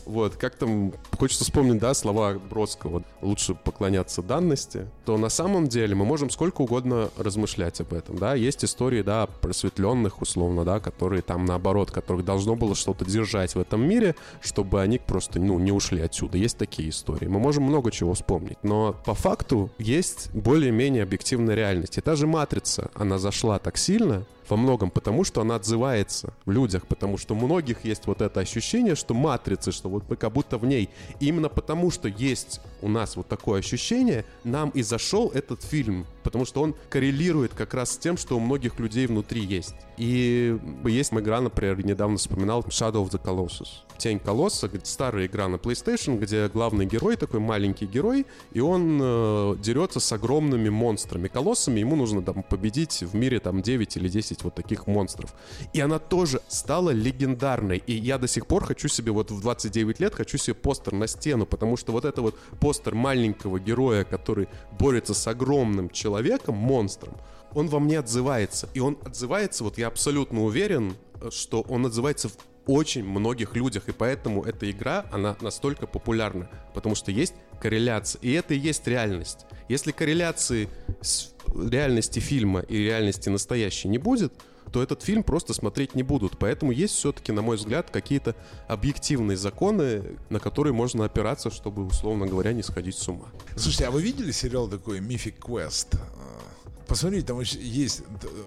Вот, как там, хочется вспомнить, да, слова Бродского, лучше поклоняться данности, то на самом деле мы можем сколько угодно размышлять об этом, да, есть истории, да, просветленных, условно, да, которые там наоборот, которых должно было что-то держать в этом мире, чтобы они просто, ну, не ушли отсюда. Есть такие истории. Мы можем много чего вспомнить, но по факту есть более-менее объективная реальность. И та же «Матрица», она зашла так сильно, во многом потому, что она отзывается в людях, потому что у многих есть вот это ощущение, что матрицы, что вот мы как будто в ней. И именно потому, что есть у нас вот такое ощущение, нам и зашел этот фильм потому что он коррелирует как раз с тем, что у многих людей внутри есть. И есть игра, например, недавно вспоминал Shadow of the Colossus. Тень Колосса, старая игра на PlayStation, где главный герой такой маленький герой, и он э, дерется с огромными монстрами, колоссами, ему нужно там победить в мире там 9 или 10 вот таких монстров. И она тоже стала легендарной, и я до сих пор хочу себе вот в 29 лет хочу себе постер на стену, потому что вот это вот постер маленького героя, который борется с огромным человеком, монстром, он во мне отзывается. И он отзывается, вот я абсолютно уверен, что он отзывается в очень многих людях, и поэтому эта игра, она настолько популярна, потому что есть корреляция, и это и есть реальность. Если корреляции с реальности фильма и реальности настоящей не будет, то этот фильм просто смотреть не будут. Поэтому есть все-таки, на мой взгляд, какие-то объективные законы, на которые можно опираться, чтобы, условно говоря, не сходить с ума. Слушайте, а вы видели сериал такой Quest? А, Посмотрите, там есть,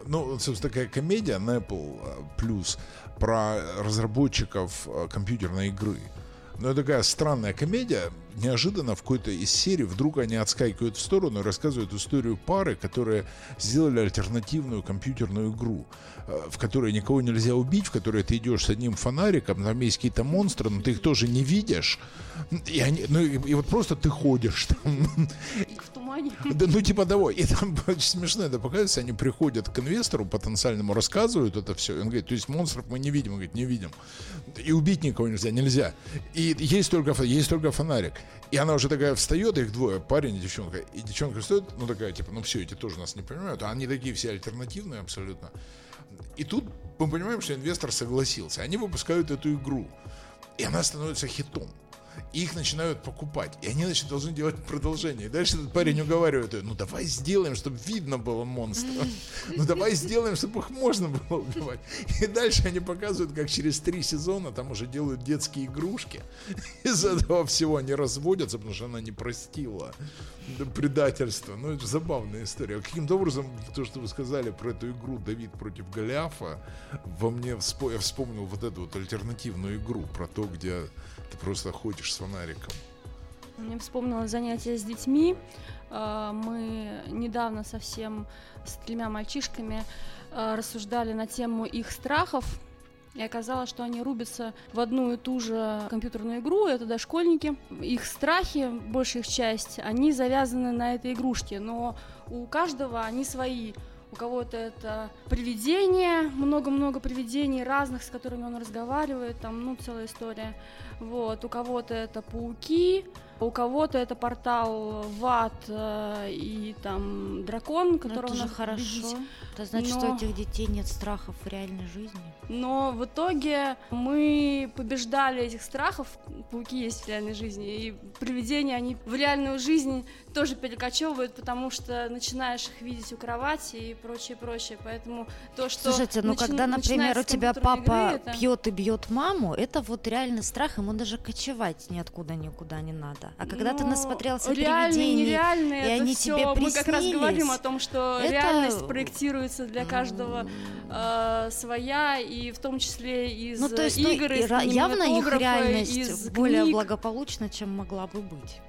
ну, собственно, такая комедия на Apple Plus про разработчиков э, компьютерной игры. Но это такая странная комедия. Неожиданно в какой-то из серий вдруг они отскакивают в сторону и рассказывают историю пары, которые сделали альтернативную компьютерную игру, э, в которой никого нельзя убить, в которой ты идешь с одним фонариком, там есть какие-то монстры, но ты их тоже не видишь. И, они, ну, и, и вот просто ты ходишь там. Тумане. Да, ну типа того. И там очень смешно это показывается. Они приходят к инвестору потенциальному, рассказывают это все. Он говорит, то есть монстров мы не видим. Он говорит, не видим. И убить никого нельзя, нельзя. И есть только, есть только фонарик. И она уже такая встает, их двое, парень и девчонка. И девчонка встает, ну такая, типа, ну все, эти тоже нас не понимают. А они такие все альтернативные абсолютно. И тут мы понимаем, что инвестор согласился. Они выпускают эту игру. И она становится хитом. Их начинают покупать. И они, значит, должны делать продолжение. И дальше этот парень уговаривает ее, ну давай сделаем, чтобы видно было монстров. Ну давай сделаем, чтобы их можно было убивать. И дальше они показывают, как через три сезона там уже делают детские игрушки. Из этого всего они разводятся, потому что она не простила предательство. Ну, это забавная история. Каким-то образом, то, что вы сказали про эту игру «Давид против Голиафа», во мне вспо- я вспомнил вот эту вот альтернативную игру про то, где ты просто ходишь с фонариком. Мне вспомнилось занятие с детьми. Э, Мы недавно совсем с тремя мальчишками э, рассуждали на тему их страхов. И оказалось, что они рубятся в одну и ту же компьютерную игру, это дошкольники. Их страхи, большая их часть, они завязаны на этой игрушке, но у каждого они свои. У кого-то это привидения, много-много привидений разных, с которыми он разговаривает, там, ну, целая история. Вот, у кого-то это пауки, у кого-то это портал в ад э, и там дракон, Ну, которого это же хорошо. победить. Это значит, что Но- у этих детей нет страхов в реальной жизни. Но в итоге мы побеждали этих страхов. Пауки есть в реальной жизни. И привидения, они в реальную жизнь тоже перекочевывают, потому что начинаешь их видеть у кровати и прочее, прочее. Поэтому то, что... Слушайте, ну начи- когда, например, у тебя папа игры, это- пьет и бьет маму, это вот реальный страх, ему даже кочевать ниоткуда никуда не надо. А когда ты Ну, насмотрелся реальный, привидений, нереальный, и это они всё, тебе Мы как раз приснились, говорим о том, что это- реальность проектируется для каждого э, своя, и в том числе из ну, то есть, ну, игр, и из явно их реальность из более книг. благополучна, чем могла бы быть.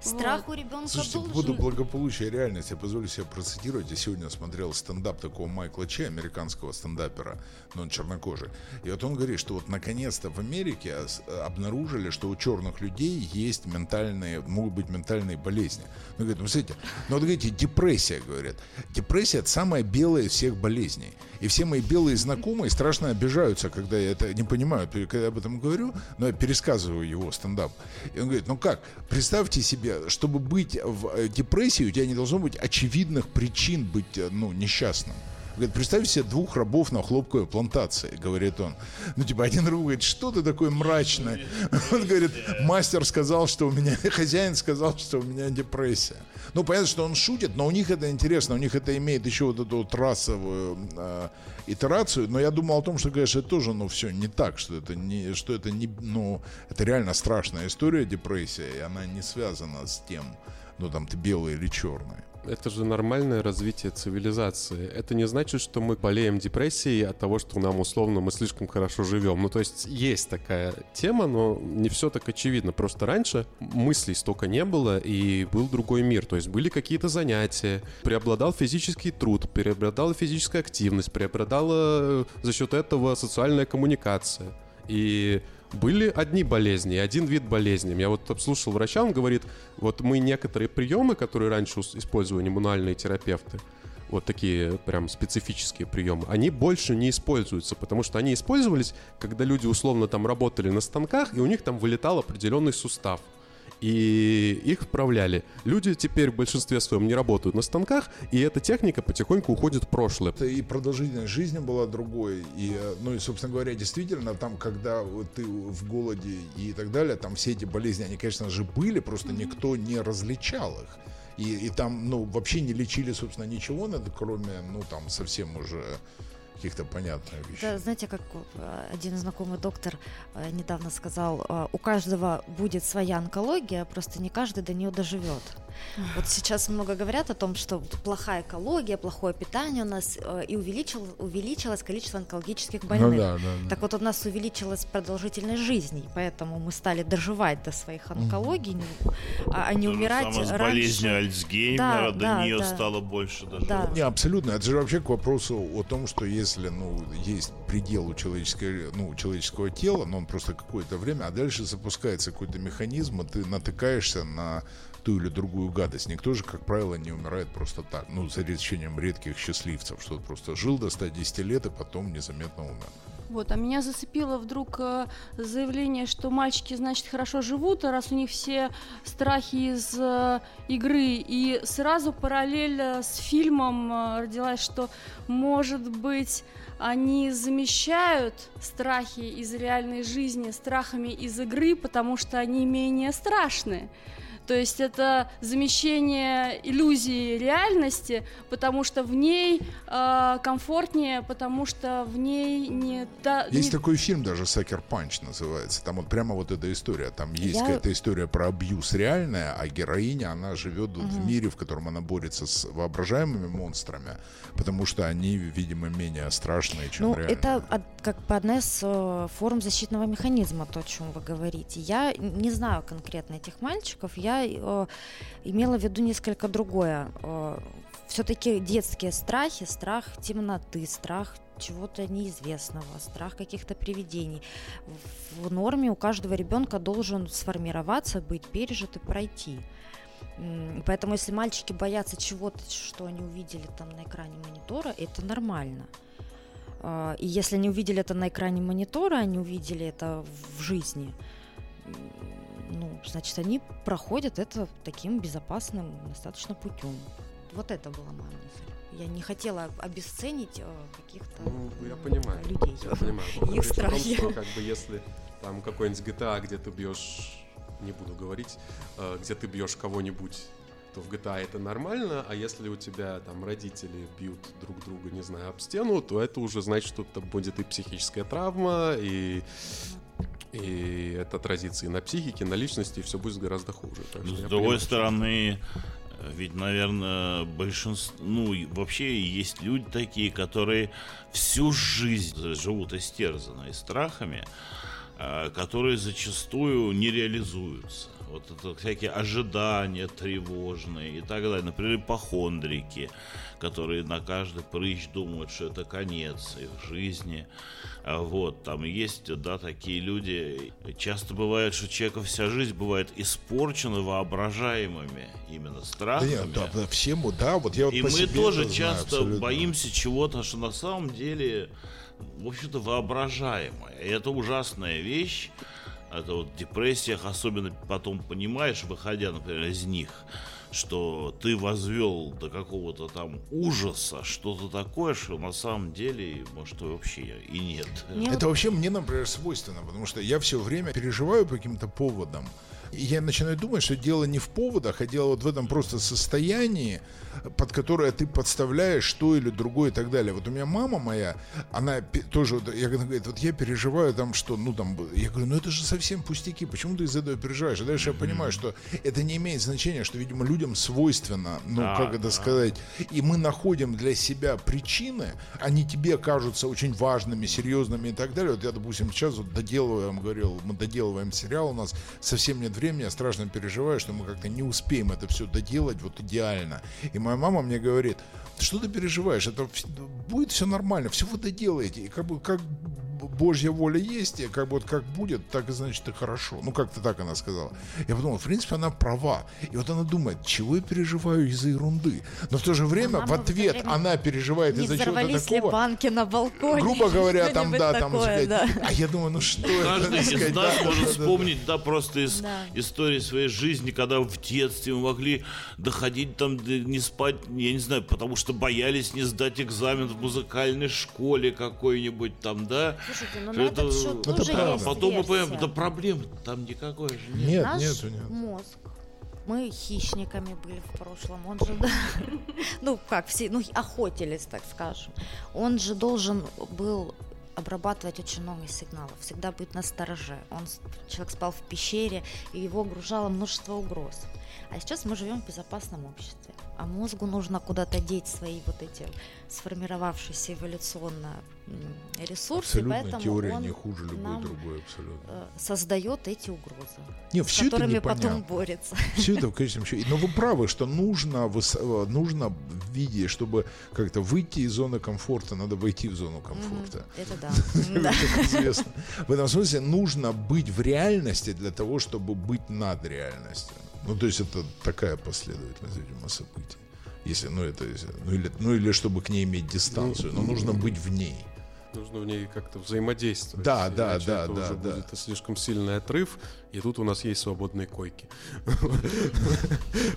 Страх у ребенка Слушайте, по должен... поводу благополучия реальности, я позволю себе процитировать. Я сегодня смотрел стендап такого Майкла Че, американского стендапера, но он чернокожий. И вот он говорит, что вот наконец-то в Америке ос- обнаружили, что у черных людей есть ментальные, могут быть ментальные болезни. Ну, говорит, ну, смотрите, ну, вот говорите, депрессия, говорят. Депрессия – это самая белая из всех болезней. И все мои белые знакомые страшно обижаются, когда я это не понимаю, когда я об этом говорю, но я пересказываю его стендап. И он говорит, ну как, представьте себе, чтобы быть в э, депрессии, у тебя не должно быть очевидных причин быть, э, ну, несчастным. Говорит, представь себе двух рабов на хлопковой плантации, говорит он. Ну, типа, один раб говорит, что ты такой мрачный? Он говорит, мастер сказал, что у меня, хозяин сказал, что у меня депрессия. Ну, понятно, что он шутит, но у них это интересно, у них это имеет еще вот эту вот расовую э, итерацию, но я думал о том, что, конечно, это тоже, ну, все не так, что это не, что это не, ну, это реально страшная история, депрессия, и она не связана с тем, ну, там, ты белый или черный. Это же нормальное развитие цивилизации. Это не значит, что мы болеем депрессией от того, что нам условно мы слишком хорошо живем. Ну, то есть есть такая тема, но не все так очевидно. Просто раньше мыслей столько не было, и был другой мир. То есть были какие-то занятия, преобладал физический труд, преобладала физическая активность, преобладала э, за счет этого социальная коммуникация. И были одни болезни, один вид болезни. Я вот обслушал врача, он говорит, вот мы некоторые приемы, которые раньше использовали иммунальные терапевты, вот такие прям специфические приемы, они больше не используются, потому что они использовались, когда люди условно там работали на станках, и у них там вылетал определенный сустав. И их вправляли. Люди теперь в большинстве своем не работают на станках, и эта техника потихоньку уходит в прошлое. Это и продолжительность жизни была другой. И, э, ну и, собственно говоря, действительно, там, когда вот ты в голоде и так далее, там все эти болезни, они, конечно же, были, просто никто не различал их. И, и там, ну, вообще не лечили, собственно, ничего, кроме, ну, там, совсем уже каких-то понятных вещей. Да, знаете, как э, один знакомый доктор э, недавно сказал, э, у каждого будет своя онкология, просто не каждый до нее доживет. Вот сейчас много говорят о том, что плохая экология, плохое питание у нас и увеличил, увеличилось количество онкологических больных. Ну да, да, да. Так вот у нас увеличилась продолжительность жизни, поэтому мы стали доживать до своих онкологий, не- а, а не То же умирать самое с раньше. болезнью Альцгеймера, Да, до да, нее да. стало больше даже. Да. Не, абсолютно. Это же вообще к вопросу о том, что если, ну, есть предел у, человеческой, ну, у человеческого тела, но он просто какое-то время, а дальше запускается какой-то механизм, и ты натыкаешься на ту или другую гадость. Никто же, как правило, не умирает просто так. Ну, за исключением редких счастливцев, что просто жил до 110 лет и потом незаметно умер. Вот, а меня зацепило вдруг э, заявление, что мальчики, значит, хорошо живут, а раз у них все страхи из э, игры, и сразу параллель э, с фильмом родилась, что, может быть, они замещают страхи из реальной жизни страхами из игры, потому что они менее страшны. То есть это замещение иллюзии реальности, потому что в ней э, комфортнее, потому что в ней не та... Есть не- такой фильм даже «Сакер Панч» называется. Там вот прямо вот эта история. Там есть Я- какая-то история про абьюз реальная, а героиня, она живет вот в мире, в котором она борется с воображаемыми монстрами, потому что они, видимо, менее страшные, чем Ну, реальные. это од- как бы одна из э, форм защитного механизма, то, о чем вы говорите. Я не знаю конкретно этих мальчиков, я э, имела в виду несколько другое. все-таки детские страхи, страх темноты, страх чего-то неизвестного, страх каких-то привидений. В норме у каждого ребенка должен сформироваться, быть пережит и пройти. Поэтому если мальчики боятся чего-то, что они увидели там на экране монитора, это нормально. А, И если они увидели это на экране монитора, они увидели это в жизни, ну, значит, они проходят это таким безопасным достаточно путем. Вот это была моя мысль. Я не хотела обесценить э, каких-то Ну, я понимаю. людей. Я понимаю. Их в том, страхи. что как бы если там какой-нибудь GTA, где ты бьешь, не буду говорить, э, где ты бьешь кого-нибудь, то в GTA это нормально, а если у тебя там родители бьют друг друга, не знаю, об стену, то это уже значит, что это будет и психическая травма, и и это отразится и на психике, и на личности, и все будет гораздо хуже. Так что С другой понимаю, стороны, ведь, наверное, большинство, ну, вообще есть люди такие, которые всю жизнь живут истерзанные страхами, а, которые зачастую не реализуются. Вот это всякие ожидания тревожные и так далее. Например, ипохондрики, которые на каждый прыщ думают, что это конец их жизни. А Вот, там есть, да, такие люди. Часто бывает, что человека вся жизнь бывает испорчена воображаемыми именно Да страхами. нет, да, да, всем, да, вот я вот И мы тоже знаю часто абсолютно. боимся чего-то, что на самом деле, в общем-то, воображаемое. И это ужасная вещь. Это вот в депрессиях особенно потом понимаешь, выходя, например, из них, что ты возвел до какого-то там ужаса что-то такое, что на самом деле, может, вообще и нет. Мне Это вообще мне, например, свойственно, потому что я все время переживаю по каким-то поводам. Я начинаю думать, что дело не в поводах, а дело вот в этом просто состоянии, под которое ты подставляешь то или другое и так далее. Вот у меня мама моя, она тоже, я говорю, говорит, вот я переживаю там, что, ну там, я говорю, ну это же совсем пустяки, почему ты из этого переживаешь? И дальше я понимаю, что это не имеет значения, что, видимо, людям свойственно, ну, Да, как это да. сказать, и мы находим для себя причины, они тебе кажутся очень важными, серьезными и так далее. Вот я, допустим, сейчас вот доделываем, говорил, мы доделываем сериал, у нас совсем нет времени, я страшно переживаю, что мы как-то не успеем это все доделать вот идеально. И моя мама мне говорит, что ты переживаешь, это будет все нормально, все вы доделаете, и как бы как Божья воля есть, и как бы вот как будет, так и значит и хорошо. Ну, как-то так она сказала. Я подумал, в принципе, она права. И вот она думает, чего я переживаю из-за ерунды. Но в то же время, мама в ответ, время она переживает из-за чего-то такого. банки на балконе? Грубо говоря, там, да, там, такое, сказать, да. а я думаю, ну что это, Каждый из нас да, может да, да, да. вспомнить, да, просто из Да. истории своей жизни, когда в детстве мы могли доходить там, не спать, я не знаю, потому что боялись не сдать экзамен в музыкальной школе какой-нибудь там, да. Слушайте, ну Что на это- этот счет Это тоже правда. есть Потом мы понимаем, да проблем там никакой же нет. Нет, Наш нету, нет. мозг. Мы хищниками были в прошлом. Он же, да, ну как все, ну охотились, так скажем. Он же должен был обрабатывать очень много сигналов, всегда быть на стороже. Он, человек спал в пещере, и его окружало множество угроз. А сейчас мы живем в безопасном обществе. А мозгу нужно куда-то деть свои вот эти сформировавшиеся эволюционно ресурсы, Абсолютно поэтому теория он не хуже любой другой абсолютно. э, создает эти угрозы, Не, с которыми потом борется. Все это в конечном счете. Но вы правы, что нужно, э, нужно в виде, чтобы как-то выйти из зоны комфорта, надо войти в зону комфорта. Это да. Да. Как известно. В этом смысле нужно быть в реальности для того, чтобы быть над реальностью. Ну, то есть это такая последовательность, видимо, событий. Если, ну, это, ну, или, ну, или чтобы к ней иметь дистанцию, но нужно быть в ней. Нужно в ней как-то взаимодействовать. Да, да, да, это да, да. будет слишком сильный отрыв, и тут у нас есть свободные койки.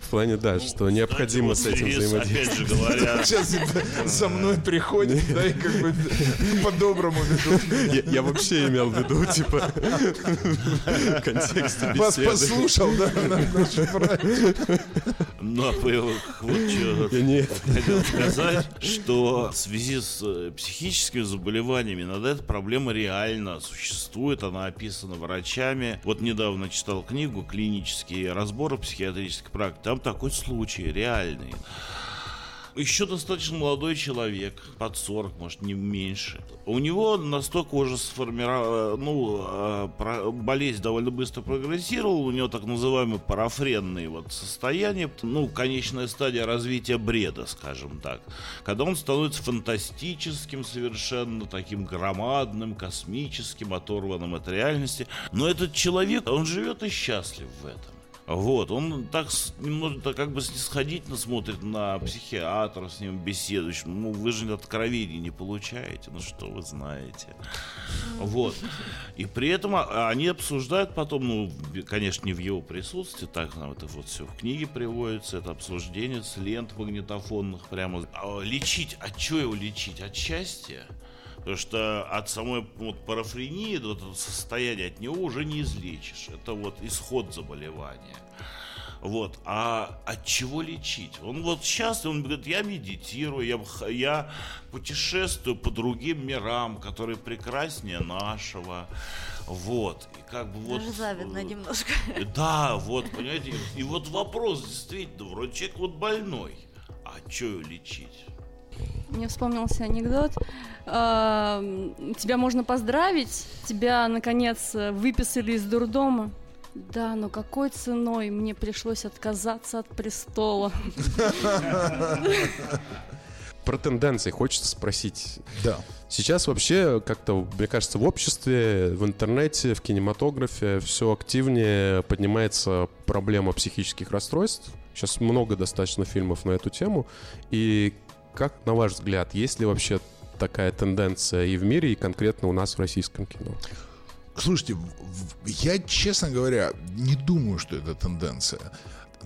В плане, да, что необходимо с этим взаимодействовать. Опять же говоря, Сейчас за мной приходит, да, и как бы по-доброму ведут. Я, вообще имел в виду, типа, в контексте Вас послушал, да, ну, а вы- вот что хотел сказать, что в связи с э, психическими заболеваниями иногда эта проблема реально существует, она описана врачами. Вот недавно читал книгу «Клинические разборы психиатрической практики». Там такой случай реальный. Еще достаточно молодой человек, под 40, может, не меньше. У него настолько уже сформировала, ну, э, болезнь довольно быстро прогрессировала, у него так называемое парафренное вот состояние, ну, конечная стадия развития бреда, скажем так. Когда он становится фантастическим совершенно, таким громадным, космическим, оторванным от реальности. Но этот человек, он живет и счастлив в этом. Вот, он так немного как бы снисходительно смотрит на психиатров, с ним беседует. Ну, вы же откровений не получаете, ну что вы знаете. Вот. И при этом а, они обсуждают потом, ну, конечно, не в его присутствии, так нам это вот все в книге приводится, это обсуждение с лент магнитофонных прямо. А лечить, от чего его лечить? От счастья? Потому что от самой вот, парафрении, вот этого состояния, от него уже не излечишь. Это вот исход заболевания. Вот. А от чего лечить? Он вот счастлив, он говорит, я медитирую, я, я путешествую по другим мирам, которые прекраснее нашего. Вот. И как бы вот... Даже завидно э, немножко. Да, вот, понимаете, и вот вопрос действительно, вроде человек вот больной, а что его лечить? Мне вспомнился анекдот. Тебя можно поздравить, тебя, наконец, выписали из дурдома. Да, но какой ценой мне пришлось отказаться от престола? Про тенденции хочется спросить. Да. Сейчас вообще как-то, мне кажется, в обществе, в интернете, в кинематографе все активнее поднимается проблема психических расстройств. Сейчас много достаточно фильмов на эту тему. И как, на ваш взгляд, есть ли вообще такая тенденция и в мире, и конкретно у нас в российском кино? Слушайте, я, честно говоря, не думаю, что это тенденция.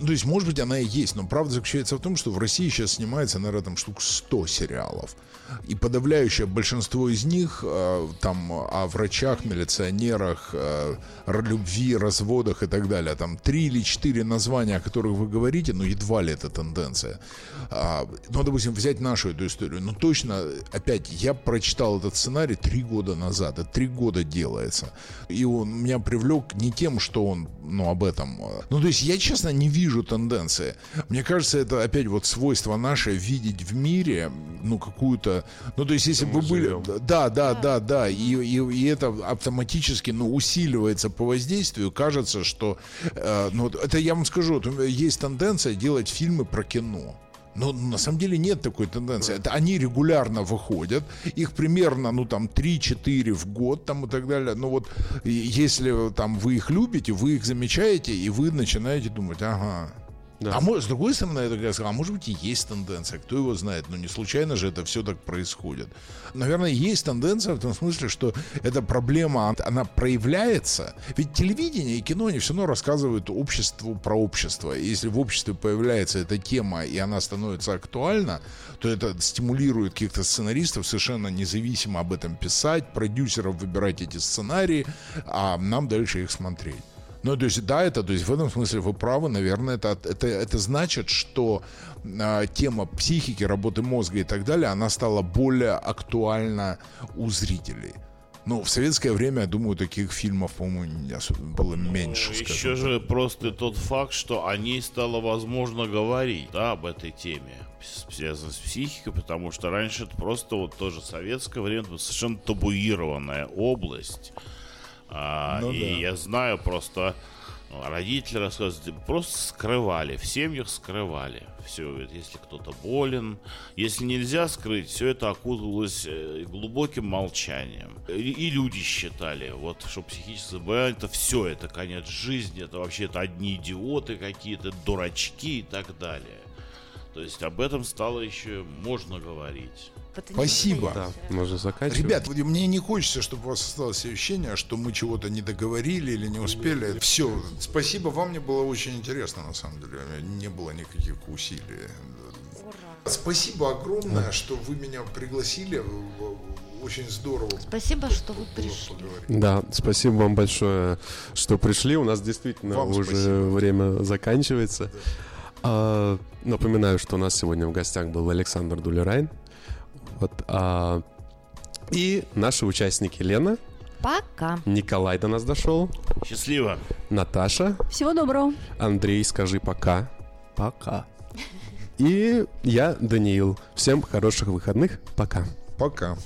Ну, то есть, может быть, она и есть, но правда заключается в том, что в России сейчас снимается, наверное, там штук 100 сериалов. И подавляющее большинство из них э, там о врачах, милиционерах, э, любви, разводах и так далее. Там три или четыре названия, о которых вы говорите, но едва ли это тенденция. А, ну, допустим, взять нашу эту историю. Ну, точно, опять, я прочитал этот сценарий три года назад. Это три года делается. И он меня привлек не тем, что он, ну, об этом. Ну, то есть я, честно, не вижу тенденции. Мне кажется, это опять вот свойство наше видеть в мире, ну, какую-то... Ну, то есть если бы были... Да, да, да, да. И, и, и это автоматически, ну, усиливается по воздействию. Кажется, что... э, ну, вот это я вам скажу, есть тенденция делать фильмы про кино. Но на самом деле нет такой тенденции. Это они регулярно выходят. Их примерно, ну, там, 3-4 в год, там, и так далее. Но вот если там вы их любите, вы их замечаете, и вы начинаете думать, ага, Да. а может, с другой стороны, я такая сказала, а может быть и есть тенденция, кто его знает, но не случайно же это все так происходит. Наверное, есть тенденция в том смысле, что эта проблема, она проявляется. Ведь телевидение и кино, они все равно рассказывают обществу про общество. И если в обществе появляется эта тема, и она становится актуальна, то это стимулирует каких-то сценаристов совершенно независимо об этом писать, продюсеров выбирать эти сценарии, а нам дальше их смотреть. Ну, то есть, да, это, то есть в этом смысле вы правы, наверное, это, это, это значит, что а, тема психики, работы мозга и так далее, она стала более актуальна у зрителей. Ну, в советское время, я думаю, таких фильмов, по-моему, было меньше. скажем Еще так. же просто тот факт, что о ней стало возможно говорить, да, об этой теме, связанной с психикой, потому что раньше это просто вот тоже советское время, совершенно табуированная область. А, Ну и да. я знаю просто ну, родители рассказывают, просто скрывали, в семьях скрывали. Все, если кто-то болен, если нельзя скрыть, все это окутывалось э, глубоким молчанием. И, и люди считали, вот, что психическое заболевание, это все, это конец жизни, это вообще это одни идиоты какие-то, дурачки и так далее. То есть об этом стало еще можно говорить. Это Спасибо. Да, можно заканчивать. Ребят, мне не хочется, чтобы у вас осталось ощущение, что мы чего-то не договорили или не успели. Все, спасибо вам, мне было очень интересно, на самом деле. Не было никаких усилий. Спасибо огромное, что вы меня пригласили. Очень здорово. Спасибо, что вы пришли. поговорить. Да, спасибо вам большое, что пришли. У нас действительно Вам уже спасибо. время заканчивается. А, напоминаю, что у нас сегодня в гостях был Александр Дулерайн. Вот, а, и наши участники Лена, Пока. Николай до нас дошел, Счастливо! Наташа, Всего доброго. Андрей, скажи пока. Пока. И я, Даниил. Всем хороших выходных. Пока. Пока.